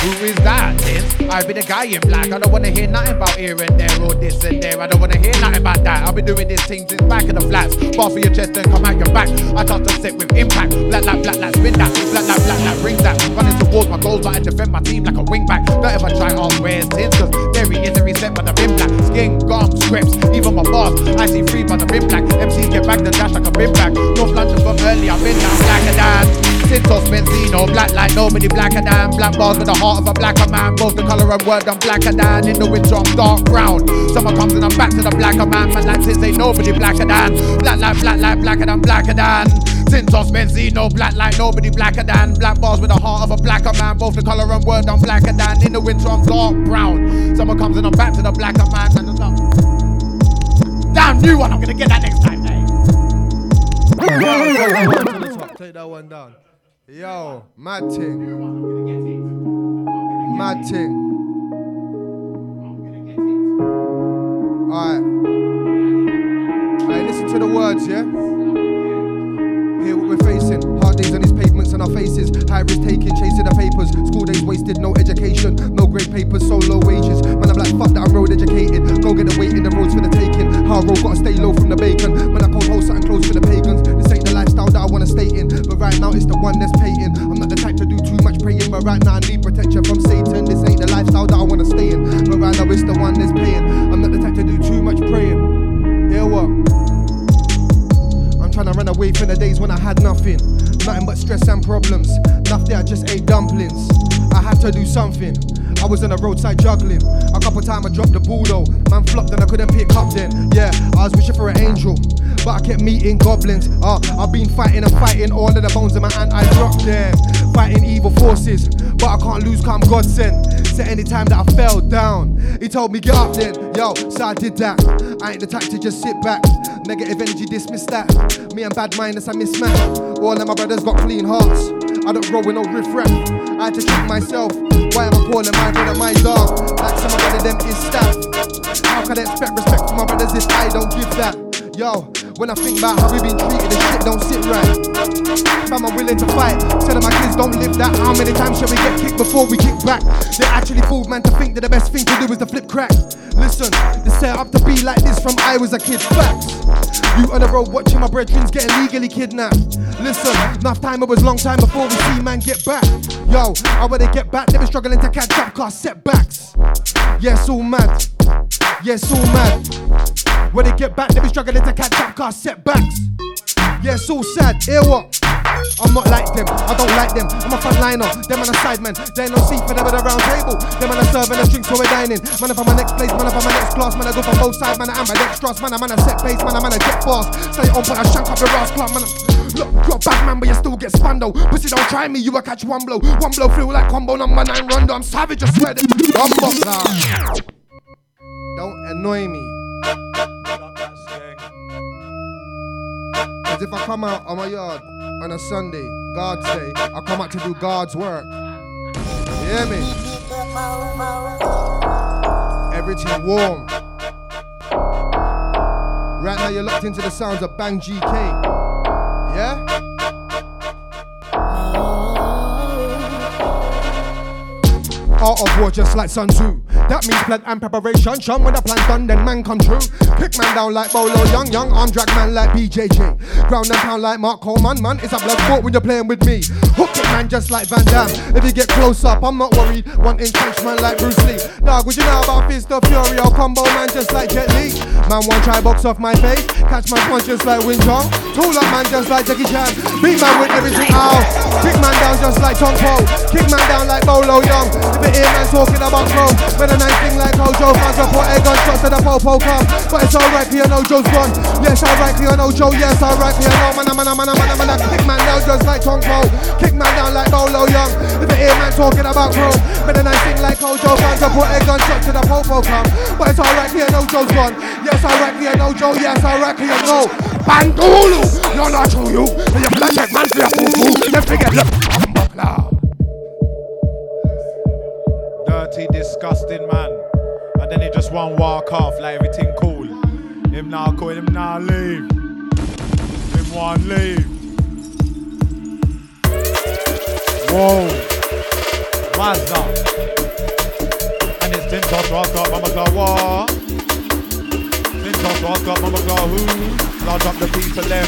[SPEAKER 22] Who is that? This? I be the guy in black. I don't wanna hear nothing about here and there or this and there. I don't wanna hear nothing about that. I've been doing this thing since back in the flats. Bar for your chest and come out your back. I touch the set with impact. Black like black like spin that. Black like black like bring that. Running towards my goals, but I defend my team like a wing back. Don't ever try on where's tins, cause there he is every set by the bin black. Skin, gum, scripts, even my bars. I see free by the bin black. MCs get back the dash like a bin back. North London from early, I've been down blacker than. Sintos Benzino, black like nobody blacker than. Black bars with the heart of a blacker man. Both the colour and word, I'm blacker than. In the winter, I'm dark brown. Summer comes and I'm back to the blacker man. Man like this ain't nobody blacker than. Black like black like blacker than blacker than. Tintos Benzino, black like nobody blacker than. Black bars with the heart of a blacker man. Both the colour and word, I'm blacker than. In the winter, I'm dark brown. Summer comes and I'm back to the blacker man. Damn, new one, I'm gonna get that next time.
[SPEAKER 5] Take that one down. Yo, mad ting. Mad ting. Alright. Alright, listen to the words, yeah? Hear what we're facing. Hard days on these pavements and our faces. High risk taking, chasing the papers. School days wasted, no education. No great papers, so low wages. Man, I'm like, fuck that, I'm road educated. Go get a weight in the roads for the taking. Hard road, gotta stay low from the bacon. Man, I can't hold something close for the pagans. Right now, it's the one that's paying. I'm not the type to do too much praying. But right now, I need protection from Satan. This ain't the lifestyle that I wanna stay in. But right now, it's the one that's paying. I'm not the type to do too much praying. Hear what? I'm trying to run away from the days when I had nothing. Nothing but stress and problems. Nothing, I just ate dumplings. I had to do something. I was on the roadside juggling. A couple times I dropped the ball though. Man flopped and I couldn't pick up then. Yeah, I was wishing for an angel. But I kept meeting goblins. Uh, I've been fighting and fighting all of the bones in my hand. I dropped them. Fighting evil forces. But I can't lose, cause I'm God sent. So anytime that I fell down, he told me get up then. Yo, so I did that. I ain't the type to just sit back. Negative energy, dismiss that. Me and bad minders, I mismatch. All of my brothers got clean hearts. I don't roll with no riff raff. I had to check myself. Why am I calling my brother my dog? Like some of them is staff. How can I expect respect from my brothers if I don't give that? Yo, when I think about how we been treated, this shit don't sit right. Fam, I'm willing to fight. Tell them my kids don't live that. How many times shall we get kicked before we kick back? They actually fooled man to think that the best thing to do is to flip crack. Listen, they set up to be like this from I was a kid. Facts. You on the road watching my brethrens getting legally kidnapped. Listen, enough time it was long time before we see man get back. Yo, how will they get back? They been struggling to catch up, cause setbacks. Yes, all mad. Yes, all mad. When they get back, they be struggling to catch up, cause setbacks. Yes, all sad. Hear what? I'm not like them, I don't like them. I'm a frontliner, them on a side man. There ain't no seat for them at the round table. Them on a serving the drinks while we're dining. Man, if I'm my next place, man, if I'm my next class, man, I go from both sides, man, I'm ambidextrous, man, I'm on a set pace, man, I'm on a jet fast. Stay on, but I shank up your ass club, man. Look, you're a bad man, but you still get though. Pussy, don't try me, you will catch one blow. One blow feel like combo number nine rondo. I'm savage, I swear that. I'm Don't annoy me. Cause if I come out on my yard on a Sunday, God's day, I come out to do God's work. You hear me? Everything warm. Right now you're locked into the sounds of Bang GK. Yeah? Art of war just like Sun Tzu. That means plan and preparation. Shun when the plan's done, then man come true. Pick man down like Bolo Yeung, young arm drag man like BJJ. Ground and pound like Mark Coleman, man. It's a blood sport when you're playing with me. Hook it man just like Van Damme. If you get close up, I'm not worried. One inch man like Bruce Lee. Dog, would you know about Fist of Fury combo man just like Jet Li? Man, one try box off my face. Catch my punch just like Wing Chun. Tool up man just like Jackie Chan. Beat man with everything out. Kick man down just like Tong Po. Kick man down like Bolo Yeung. If it hear man talking about Chrome. When a nice thing like Hojo fans up put egg on shots to the popo come. But it's alright, clear no Joe's gone. Yes, alright, clear no Joe. Yes, alright, clear no man, man, man, man, man, man. Kick man down just like Tong Po. Kick man down like Bolo Yeung. If it hear man talking about Chrome. When a nice thing like Hojo fans up put egg on shots to the popo come. But it's alright, clear no Joe's gone. Yes, alright, clear no Joe. Yes, alright, clear no. Bandulu, you're not true, you. And you flash check man for your poo poo. Then forget look.
[SPEAKER 26] Dirty, disgusting man. And then he just one walk off like everything cool. Him now call him now leave. Him one leave. Whoa. Mazda. And it's Tintos walk up, mama go what? Tintos walk up, mama go who? I'll drop the beat to them.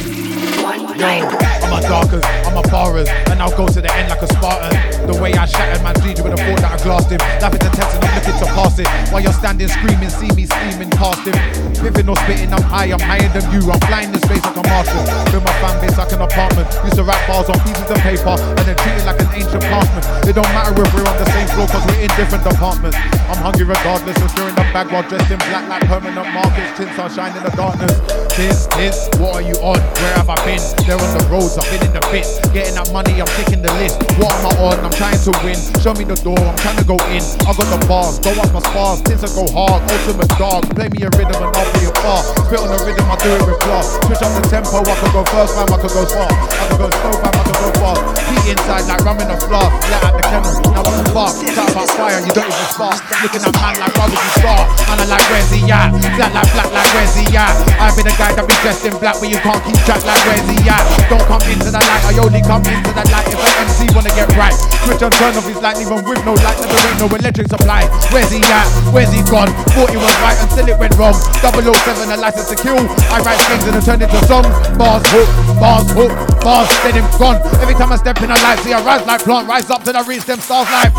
[SPEAKER 26] Yo, I'm a darkers, I'm a borrowers, and I'll go to the end like a Spartan. The way I shattered man DJ with a thought that I glassed him. Laughing and tense and I'm looking to pass it. While you're standing screaming, see me steaming past him.
[SPEAKER 22] Rapping or spitting, I'm high, I'm higher than you. I'm flying in space like a marshal. Build my fan base like an apartment. Used to rap bars on pieces of paper and then treat it like an ancient craftsman. It don't matter if we're on the same floor cause we're in different departments. I'm hungry regardless, securing the bag while dressed in black like permanent markets. Tints are shining in the darkness. This, this, what are you on? Where have I been? They're on the roads, I've been in the bits. Getting that money, I'm taking the list. What am I on? I'm trying to win. Show me the door, I'm trying to go in. I got the bars, go off my spars. Tints I go hard, ultimate dog. Play me a rhythm and I'll be a far. Spit on the rhythm, I do it with class. Switch up the tempo, I could go first, fam, I could go far. I could go slow, fam, I could go fast. Heat inside like rum in a flask. Let out the kennel, now I can bark. Shout about fire, you don't even spark. Looking at man like why you start? Man, I like where's he at? Flat like black like where's he at? I've been a guy that be dressed in black but you can't keep track like where's he at? Don't come into the light, I only come into the light if an MC wanna get right. Switch and turn off his light, even with no light, there ain't no electric supply. Where's he at? Where's he gone? Thought he was right until it went wrong. 007, a license to kill. I write things and I turn into songs. Bars hook, bars hook, bars then him gone. Every time I step in a light, see I rise like plant, rise up till I reach them stars life.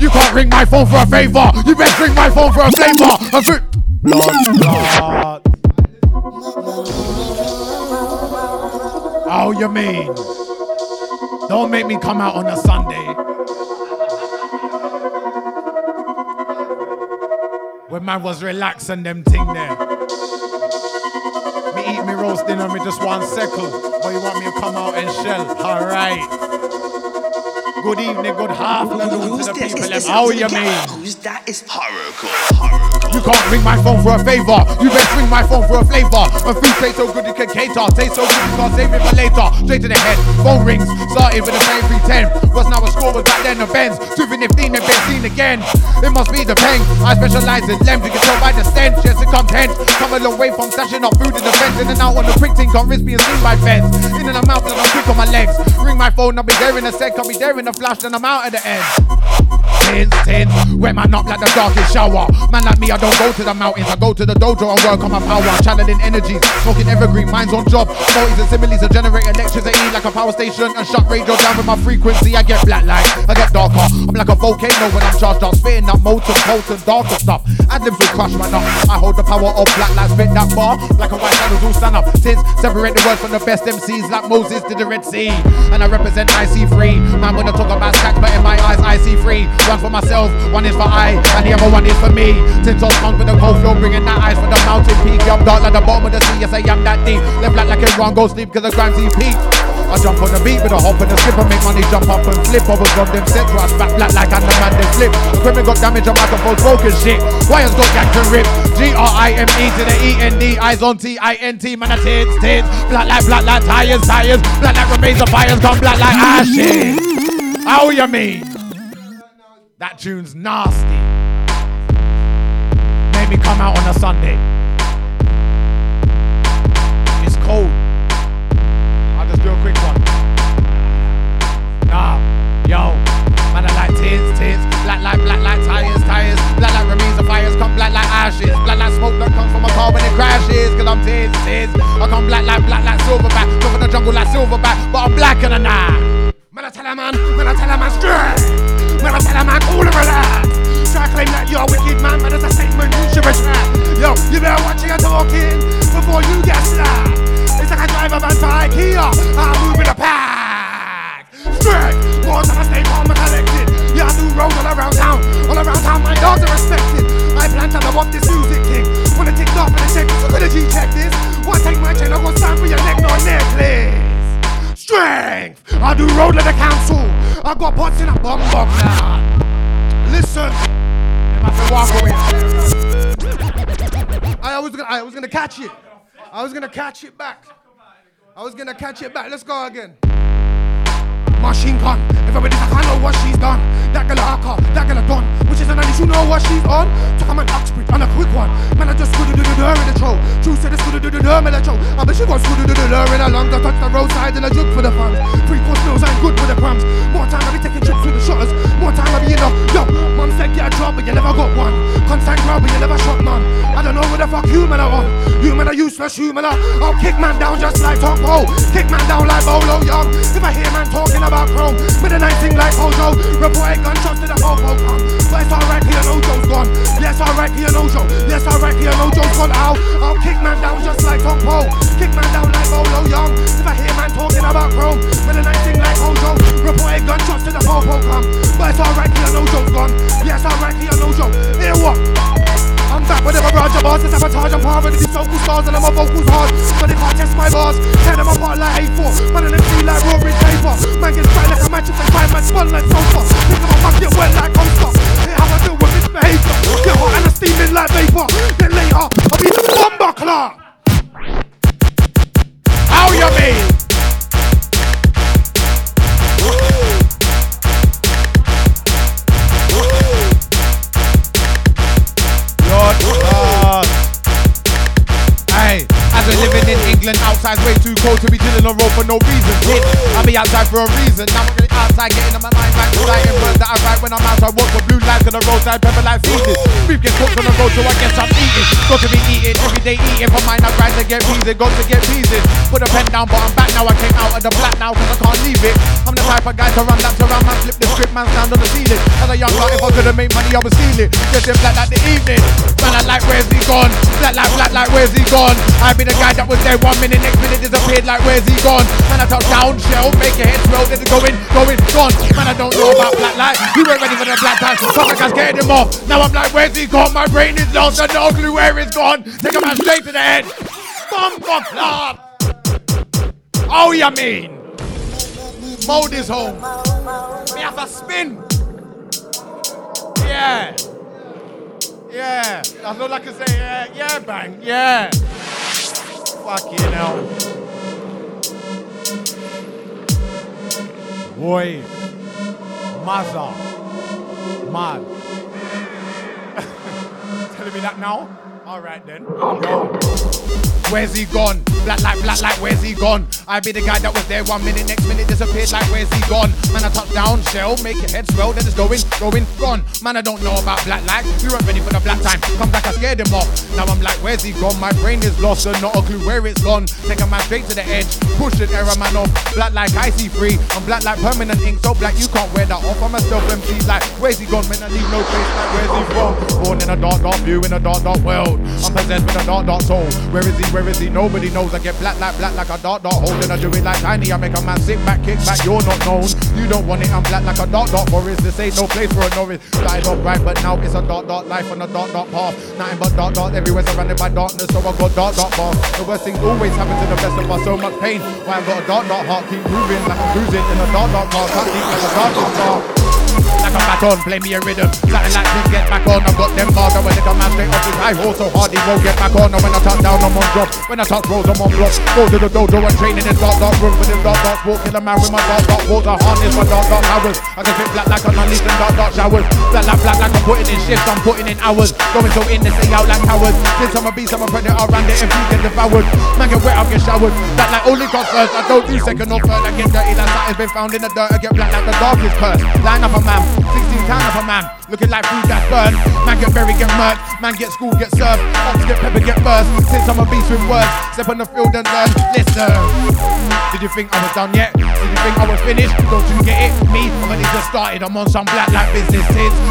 [SPEAKER 22] You can't ring my phone for a favor. You best ring my phone for a flavor. A fi- Blood, blood. Oh, you mean? Don't make me come out on a Sunday. When man was relaxing them ting there. Me eat me roast dinner, me just one second. But you want me to come out and shell? Alright. Good evening, good afternoon to the people. them. Oh, How you mean?
[SPEAKER 17] Who's that? It's horrorcore.
[SPEAKER 22] You can't ring my phone for a favor. You best ring my phone for a flavor. My food tastes so good it can cater. Taste so good you can't save it for later. Straight to the head. Phone rings. Started with a phone 310. Was now a score was back then a Benz. 215 and benzene again. It must be the pain. I specialize in length. You can tell by the stench. Yes, it. Come a long way from stashing up food in the fence. In and out on the quick thing. Can't risk being seen by fence. In and I'm out, but I'm quick on my legs. Ring my phone. I'll be there in a sec. I'll be there in a flash. Then I'm out at the end. Tins, tins, wet man up like the darkest shower. Man like me, I don't go to the mountains, I go to the dojo and work on my power. Channeling energies, smoking evergreen, minds on job. Multis and similes, I generate electricity like a power station and shut radio down with my frequency. I get black light, I get darker. I'm like a volcano when I'm charged up, spitting that molten, potent, darker stuff. Adlibs will crush my nut. I hold the power of black light, spit that bar Black and white shadows all stand up. Tins, separate the words from the best MCs like Moses did the Red Sea. And I represent IC3. Man, when I talk about stacks, but in my eyes, I see free. One for myself, one is for I, and the other one is for me. Tints on tongue with the cold flow, bringing that ice from the mountain peak. I'm dark like the bottom of the sea, yes I am that deep. Left black like everyone go sleep cause the grimes peak. I jump on the beat with a hop and a skip and make money jump up and flip. I was from them where I spat black like I'm the flip. Equipment got damage on microphones broken shit. Wires got yanked and ripped. G-R-I-M-E to the E-N-D. Eyes on T-I-N-T. Man, I tins, tins. Black like black like tires, tires. Black like remains of fires. Gone black like ashes. How you mean? That tune's nasty. Me come out on a Sunday. It's cold. I'll just do a quick one. Nah, yo. Man, I like tits, tits. Black like, black like tires, tires. Black like remains of fires. Come black like ashes. Black like smoke that comes from a car when it crashes. Cause I'm tits, tits. I come black like, black like silverback. Come from the jungle like silverback. But I'm blacker than that. Man, I tell a man, man, I tell a man straight. Man, I tell a man cool and relax. Try claim that you're a wicked man, but it's a statement you should retract. Yo, you better watch your talking before you get slapped. It's like I drive a van for IKEA. I'm moving a pack. Straight, more time I stay calm and collected. Yeah, I do roll all around town. All around town, my dogs are respected. I plan to love this music king. Wanna tick off and check this. Look at the G check this. Wanna take my chain, I gon' sign for your neck, no necklace strength. I do road like the council. I got pots in a bum bum now. Listen, have to walk away. I was gonna, I was gonna catch it. I was gonna catch it back. I was gonna catch it back. Let's go again. Machine gun. Everybody's like, I know what she's done. That girl a hacker, that girl a done. Which is an you know what she's on. Took a man up sprint on a quick one. Man, I just screwed do do her in the troll. True said it's good do do
[SPEAKER 5] do me the chow. I bet she got screw do do do in her lungs. I touch the roadside and I jug for the funds. Three course meals ain't good with the crumbs. More time I be taking trips with the shutters. More time I be in the yo. Mum said get a job, but you never got one. Constant crowd, but you never shot none. I don't know what the fuck you man are on. You man are useless, you man are. I'll kick man down just like Tong Po. Kick man down like Bolo Yeung. If I hear man talking about chrome, with a nice thing like Hojo. Report gunshots to the popo come. But it's alright, here Ojo's gone. Yes, alright, here Ojo. Yes, alright, here Ojo's gone. I'll, I'll kick man down just like Tong Po. Kick man down like Bolo Yeung. If I hear man talking about chrome, with a nice thing like Hojo. Report gunshots to the popo come. But it's alright, here Ojo's gone. Yes, alright, here Ojo. Hear what? Back with a barrage of bars, sabotage, I'm part of these vocal stars and I'm a vocals hard. But they can't test my bars, tear them apart like A4. Man, and them feel like roaring paper. Man gets dry like a if they find man spun like sofa. Think of a bucket wet like coaster. Hear how I deal with misbehavior. Get hot and I'm steaming like vapor. Then later, I'll be the bomber clock. How you mean?
[SPEAKER 22] Living in England, outside's way too cold to be chilling on road for no reason. Hit, I'll be outside for a reason. Now I'm getting outside, getting on my mind back to writing words that I write when I'm outside. Walk for blue lights on the roadside, pepper like seasons. Beef gets cooked on the road, so I guess I'm eating. Got to be eating every day, eating for mine. I grind to get peasy, got to get peasy. Put a pen down, but I'm back now. I came out of the black now, cause I can't leave it. I'm the type of guy to run laps around, man, flip the script, man, stand on the ceiling. As a young guy, if I could've made money, I would steal it. Just in black like the evening. Man, I like, where's he gone? Black like, black like, where's he gone? I be the guy that was there one minute, next minute disappeared like, where's he gone? Man, I touch down, shell, make your head swell, then going, going, gone. Man, I don't know about black light. You weren't ready for the black time. Fuck, I can't him off. Now I'm like, where's he gone? My brain is lost, I no clue where it's gone. Take a man straight to the head. Bumper club. Oh, you mean? Mode is home. Me have a spin. Yeah. Yeah. That's all I can say. Yeah, yeah, bang. Yeah. Fuck you know. Boy. Mother. Man. Telling me that now? Alright then. Yo. Where's he gone? Black like, black like, where's he gone? I be the guy that was there one minute, next minute disappeared like, where's he gone? Man, I touch down, shell, make your head swell, then it's going, going, gone. Man, I don't know about black light. You weren't ready for the black time. Come back, I scared him off. Now I'm like, where's he gone? My brain is lost and not a clue where it's gone. Taking my straight to the edge, pushing error man off. Black like I see free. I'm black like permanent ink, so black you can't wear that off. I'm a stealth MC like, where's he gone? Man, I leave no trace like, where's he from? Born in a dark, dark view in a dark, dark world. I'm possessed with a dark, dark soul. Where is he? Where Nobody knows. I get black like black like a dark, dark hole. Then I do it like tiny. I make a man sit back, kick back. You're not known. You don't want it. I'm black like a dark, dark forest. This ain't no place for a Norris. Started up bright, but now it's a dark, dark life on a dark, dark path. Nothing but dark, dark everywhere surrounded by darkness. So I got dark, dark path. The worst things always happen to the best of us. So much pain. Why I've got a dark, dark heart. Keep moving like I'm cruising in a dark, dark car. Cut deep like a dark, dark car. Like a baton, play me a rhythm. Something like this, get back on. I've got them bars. When they come out straight off his high horse, so hard he won't get back on. And when I touch down, I'm on drop. When I touch rolls, I'm on block. Go to the dojo and train in this dark, dark room with this dark, dark sport. Kill a man with my dark, dark balls. I harness my dark, dark powers. I can fit black like I'm underneath them dark, dark showers. Black like black like I'm putting in shifts. I'm putting in hours. Going so in to stay out like cowards. Since I'm a beast, I'm a predator. Around it and feet get devoured. Man get wet, I get showered. Black like only comes first. I don't do second or third. I get dirty like something's been found in the dirt. I get black like the darkest curse. Line up a man. 16 times up a man. Looking like food that's burned. Man get buried, get murked. Man get school, get served. Ops get pepper, get burst. Since I'm a beast with words. Step on the field and learn. Listen. Did you think I was done yet? Did you think I was finished? Don't you get it? Me, I've only just started. I'm on some black like business.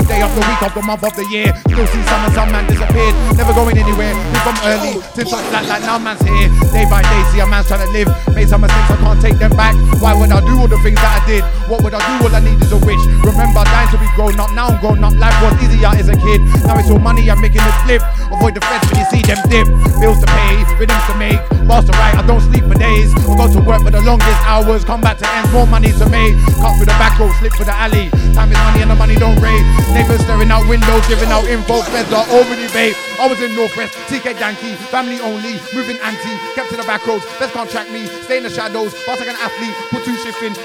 [SPEAKER 22] Day of the week, of the month, of the year. Still see some and some man disappeared. Never going anywhere. Been from early since I'm black like now man's here. Day by day, see a man's trying to live. Made some mistakes, I can't take them back. Why would I do all the things that I did? What would I do? All I need is a wish. Remember, to be grown up. Now I'm grown up. Life was easier as a kid. Now it's all money, I'm making it flip. Avoid the feds when you see them dip. Bills to pay, rhythms to make. Bars to write, I don't sleep for days. I go to work for the longest hours. Come back to ends, more money to make. Cut through the back road, slip for the alley. Time is money and the money don't rate. Neighbors staring out windows, giving out info. Feds are already bait. I was in Northwest, TK Yankee, family only, moving anti, kept to the back roads. Best can't track me, stay in the shadows. Fast like an athlete, put two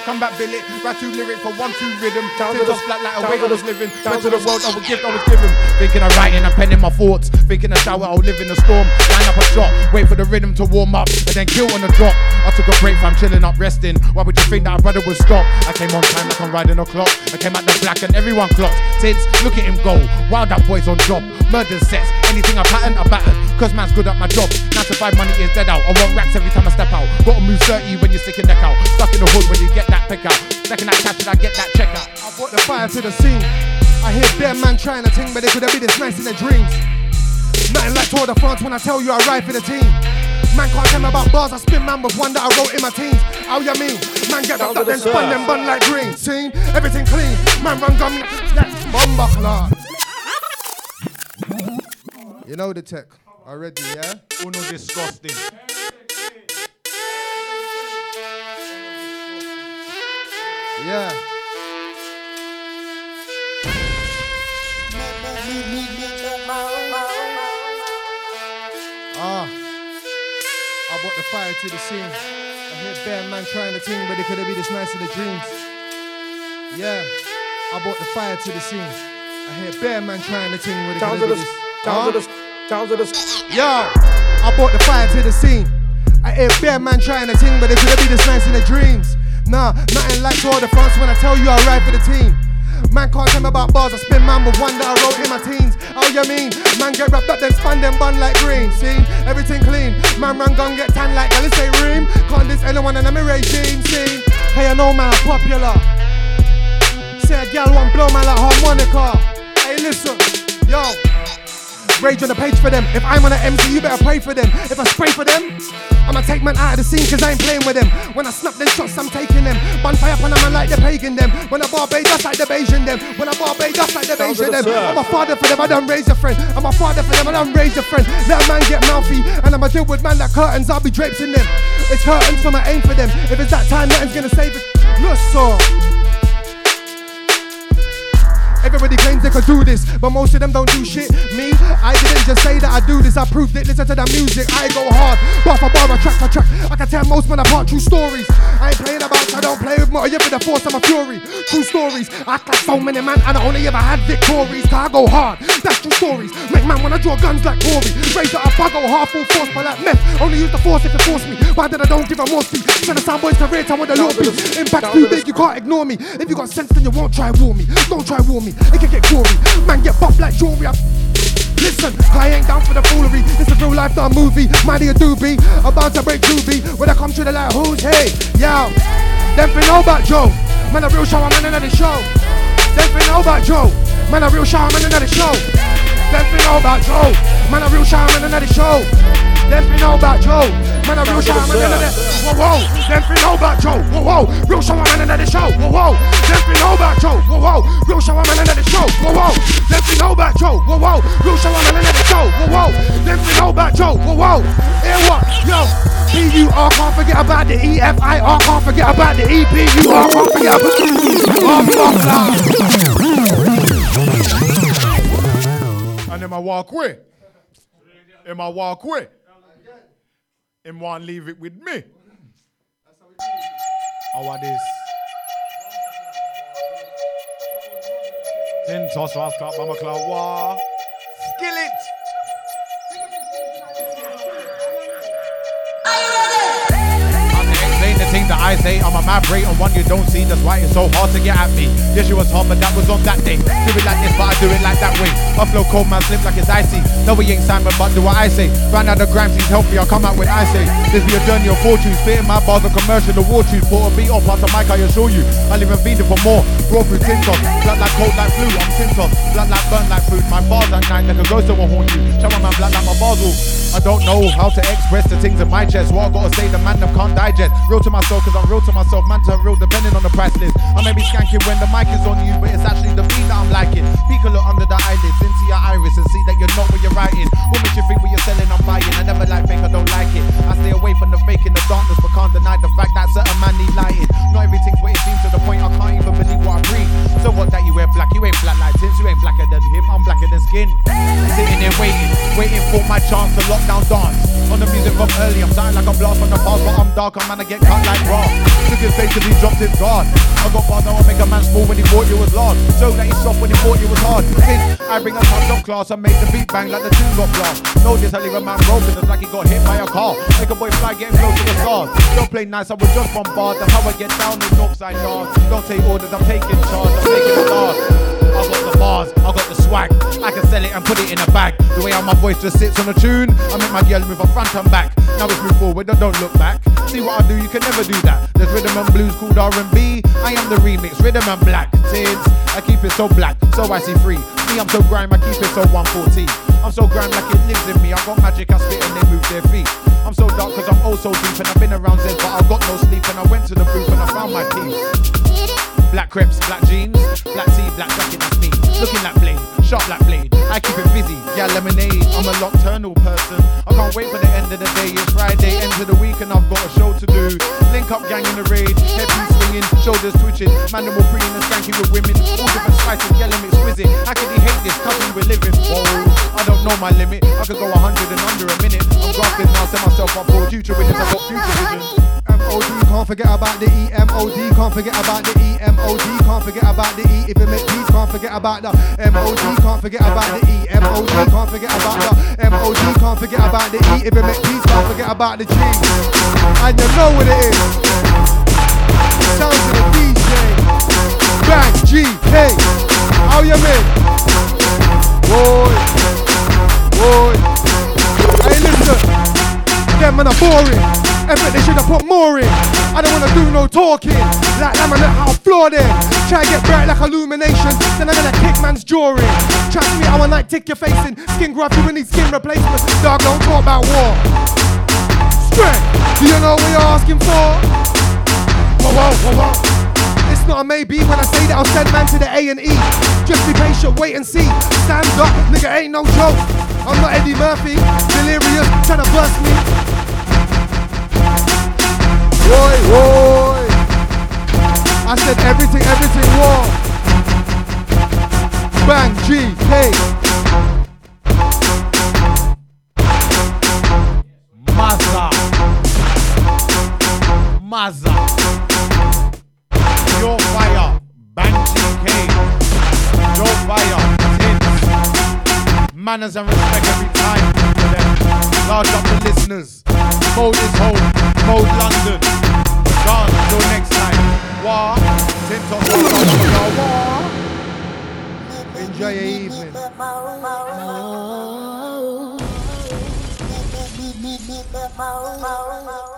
[SPEAKER 22] come back billet, write two lyric for one two rhythm. Down to the flat like a way I was living. Down to the world, I was gift I was given. Thinking of writing and penning my thoughts. Thinking of shower, I'll live in the storm. Line up a shot, Wait for the rhythm to warm up and then kill on the drop. I took a break, I'm chilling up, resting. Why would you think that a brother would stop? I came on time like I'm riding a clock. I came at the black and everyone clocked. Since look at him go, wild that boy's on job. Murder sets, anything I pattern, I batter. Cause man's good at my job. 9 to 5 money is dead out. I want racks every time I step out. Gotta move 30 when you stick your neck out. Stuck in the hood when you get that pick out. Second that catch it, I get that check out.
[SPEAKER 5] I brought the fire to the scene. I hear bare man trying to ting, but they could have been this nice in their dreams. Nothing like Tour de France when I tell you I ride for the team. Man can't tell me about bars, I spin man with one that I wrote in my teens. How you mean? Man get wrapped up then spun them bun like green. Seen everything clean. Man run gum like bomba clock. You know the tech already, yeah?
[SPEAKER 22] Uno disgusting.
[SPEAKER 5] Yeah. Ah. I brought the fire to the scene. I hear bare man trying to ting, but it could have been this nice in the dreams. Yeah. I brought the fire to the scene. I hear bare man trying to ting, but it could have
[SPEAKER 23] the,
[SPEAKER 5] been this.
[SPEAKER 23] sounds of the, sounds of the.
[SPEAKER 5] Yo, I brought the fire to the scene. I hear bare man trying to ting, but it could have been this nice in the dreams. Nah, nothing like Tour de France when I tell you I ride for the team. Man can't tell me about bars, I spin man with one that I wrote in my teens. Oh, you mean? Man get wrapped up, then spun them bun like green. See, everything clean. Man run gun get tan like Alice say ream. Can't this anyone in my regime. See, hey, I know man, I'm popular. Say a gal want blow man like harmonica. Hey, listen, yo. Rage on the page for them. If I'm on an MC, you better pray for them. If I spray for them, I'ma take man out of the scene cause I ain't playing with them. When I snap them shots, I'm taking them. Bonfire up on them, man like the pagan them. When I barbe just like the Bayesian them. When I barbe just like the Bayesian them. I'm a father for them, I done raise a friend. I'm a father for them, I done raise a friend. Let a man get mouthy, and I'ma deal with man like curtains, I'll be draped in them. It's curtains, so I aim for them. If it's that time, nothing's gonna save it. Look, so. Everybody claims they could do this, but most of them don't do shit. Me, I didn't just say that I do this, I proved it. Listen to the music, I go hard, bar for bar, a track for track. I can tell most men apart true stories. I ain't playing about, I don't play with more. You for the force, I'm a fury. True stories. I got so many man, and I only ever had victories. Cause I go hard, that's true stories. Make man wanna draw guns like Corey. Raise it up, I go hard, full force, but like meth. Only use the force if it force me. Why did I don't give a more speed? Send a soundboy's career, time with the law. Impact too big, you can't ignore me. If you got sense, then you won't try war me. Don't try war me, it can get gory. Man get buff like jewelry. I- Listen, I ain't down for the foolery. This is real life, not a movie. Mighty a doobie, about to break doobie. When I come to the light, who's hey? Yo, them fi know about Joe. Man, a real shower man in the show. Them fi know about Joe. Man, a real shower man in the show. Fi know about Joe. Man, a real shower man in the show. Fi know about Joe. Man, a real shower man in the Whoa, whoa. Fi know about Joe. Whoa, whoa. Real shower man in the show. Whoa, whoa. Fi know about Joe. Whoa, whoa. Real shower man in the show. Whoa, whoa. Fi know about Joe. Whoa, whoa. Real shower man in the show. Whoa, whoa. Fi know about Joe. Whoa, whoa. Hear what? Yo. P-U-R, can't forget about the E-F-I-R, can't forget about the E-P-U-R, can't forget about Oh,
[SPEAKER 22] And then I walk away. Him I walk away. Him want leave it with me. How are this? Tin toss ras clap mama clap wah. Skillet. I say. I'm a mad rate on one you don't see. That's why it's so hard to get at me. Yes, you was hard, but that was on that day. Do it like this, but I do it like that way. Flow cold, man, slip like it's icy. No, we ain't Simon, but do what I say. Ran out of grams, he's healthy. I'll come out when I say. This be a journey of fortune. Spitting my bars of commercial, the war tune. Put a beat pass the mic, I assure you. I'll even feed it for more. Grow through tintos. Blood like cold like flu, I'm tintos. Blood like burnt like food. My bars at night like a ghost that will haunt you. Show my man blood like my bars will. I don't know how to express the things in my chest. What I gotta say, the man them can't digest. Real to myself, cause I'm real to myself. Man turn real depending on the price list. I may be skanking when the mic is on you, but it's actually the beat that I'm liking. Peek a look under the eyelids into your iris and see that you're not what you're writing. What makes you think what you're selling, I'm buying? I never like fake, I don't like it. I stay away from the fake in the darkness, but can't deny the fact that certain man need lighting. Not everything's what it seems to the point I can't even believe what I breathe. So what that you wear black, you ain't black like tints, you ain't blacker than him, I'm blacker than skin. Sitting there waiting, waiting for my chance to lock down dance. On the music from early, I'm sounding like a blast from the past, but I'm dark, I'm I get cut like raw. Took his face till he dropped his guard. I got bars, now I make a man small when he thought you was large. Show that he's soft when he thought you was hard. Since I bring a touch of class, I make the beat bang like the tune got blast. This, I leave a man broken, it's like he got hit by a car. Make a boy fly, getting close to the stars. Don't play nice, I was just bombard. That's how I get down in Northside dance. Don't take orders, I'm taking charge, I'm taking stars. I got the bars, I got the swag. I can sell it and put it in a bag. The way how my voice just sits on a tune, I make my girl move her front and back. Now it's move forward, don't, look back. See what I do, you can never do that. There's rhythm and blues called R&B. I am the remix, rhythm and black. Tids, I keep it so black, so icy free. Me, I'm so grime, I keep it so 140. I'm so grime like it lives in me. I got magic, I spit and they move their feet. I'm so dark cause I'm oh so deep and I've been around Zed, but I got no sleep and I went to the booth and I found my team. Black crepes, black jeans, black tee, black jacket, that's me. Looking like blade, sharp like blade. I keep it busy, yeah, lemonade. I'm a nocturnal person. I can't wait for the end of the day. It's Friday, end of the week, and I've got a show to do. Link up, gang in the raid, heavy swinging, shoulders twitching, manimal pretty and skanky with women. All different spices, yeah, them exquisite. How can he hate this? Cause we're living. Whoa, I don't know my limit. I could go 100 and under a minute. I'm grafting now, set myself up for future winners. I got future vision.
[SPEAKER 5] MOD, can't forget about the E. MOD, can't forget about the E. MOD, can't forget about the E. If it make peace, can't forget about the MOD, can't forget about the E. MOD, can't forget about the MOD, can't forget about the E. If it make peace, can't forget about the G. And you know what it is. Sounds of the DJ. Bang G K. How you mean? Boy, boy. Hey, listen. Them man are boring. Effort they should have put more in. I don't wanna do no talking. Like laminate how I floor them. Try and get bright like illumination. Then I'm gonna kick man's jaw in. Trust me, I wanna like tick your face in. Skin grab you need skin replacement. Dog, don't talk about war. Strength. Do you know what you're asking for? Whoa, whoa, whoa, whoa. It's not a maybe when I say that I'll send man to the A and E. Just be patient, wait and see. Stand up, nigga, ain't no joke. I'm not Eddie Murphy, delirious, trying to burst me. Boy, boy. I said everything, everything war. Bang, G, K.
[SPEAKER 22] Maza. Maza. Your fire. Bang GK. Your fire. Tins. Manners and respect every time. Large up the listeners. Mode is home. Mode London. Next time. War.
[SPEAKER 5] Enjoy your evening.
[SPEAKER 27] More.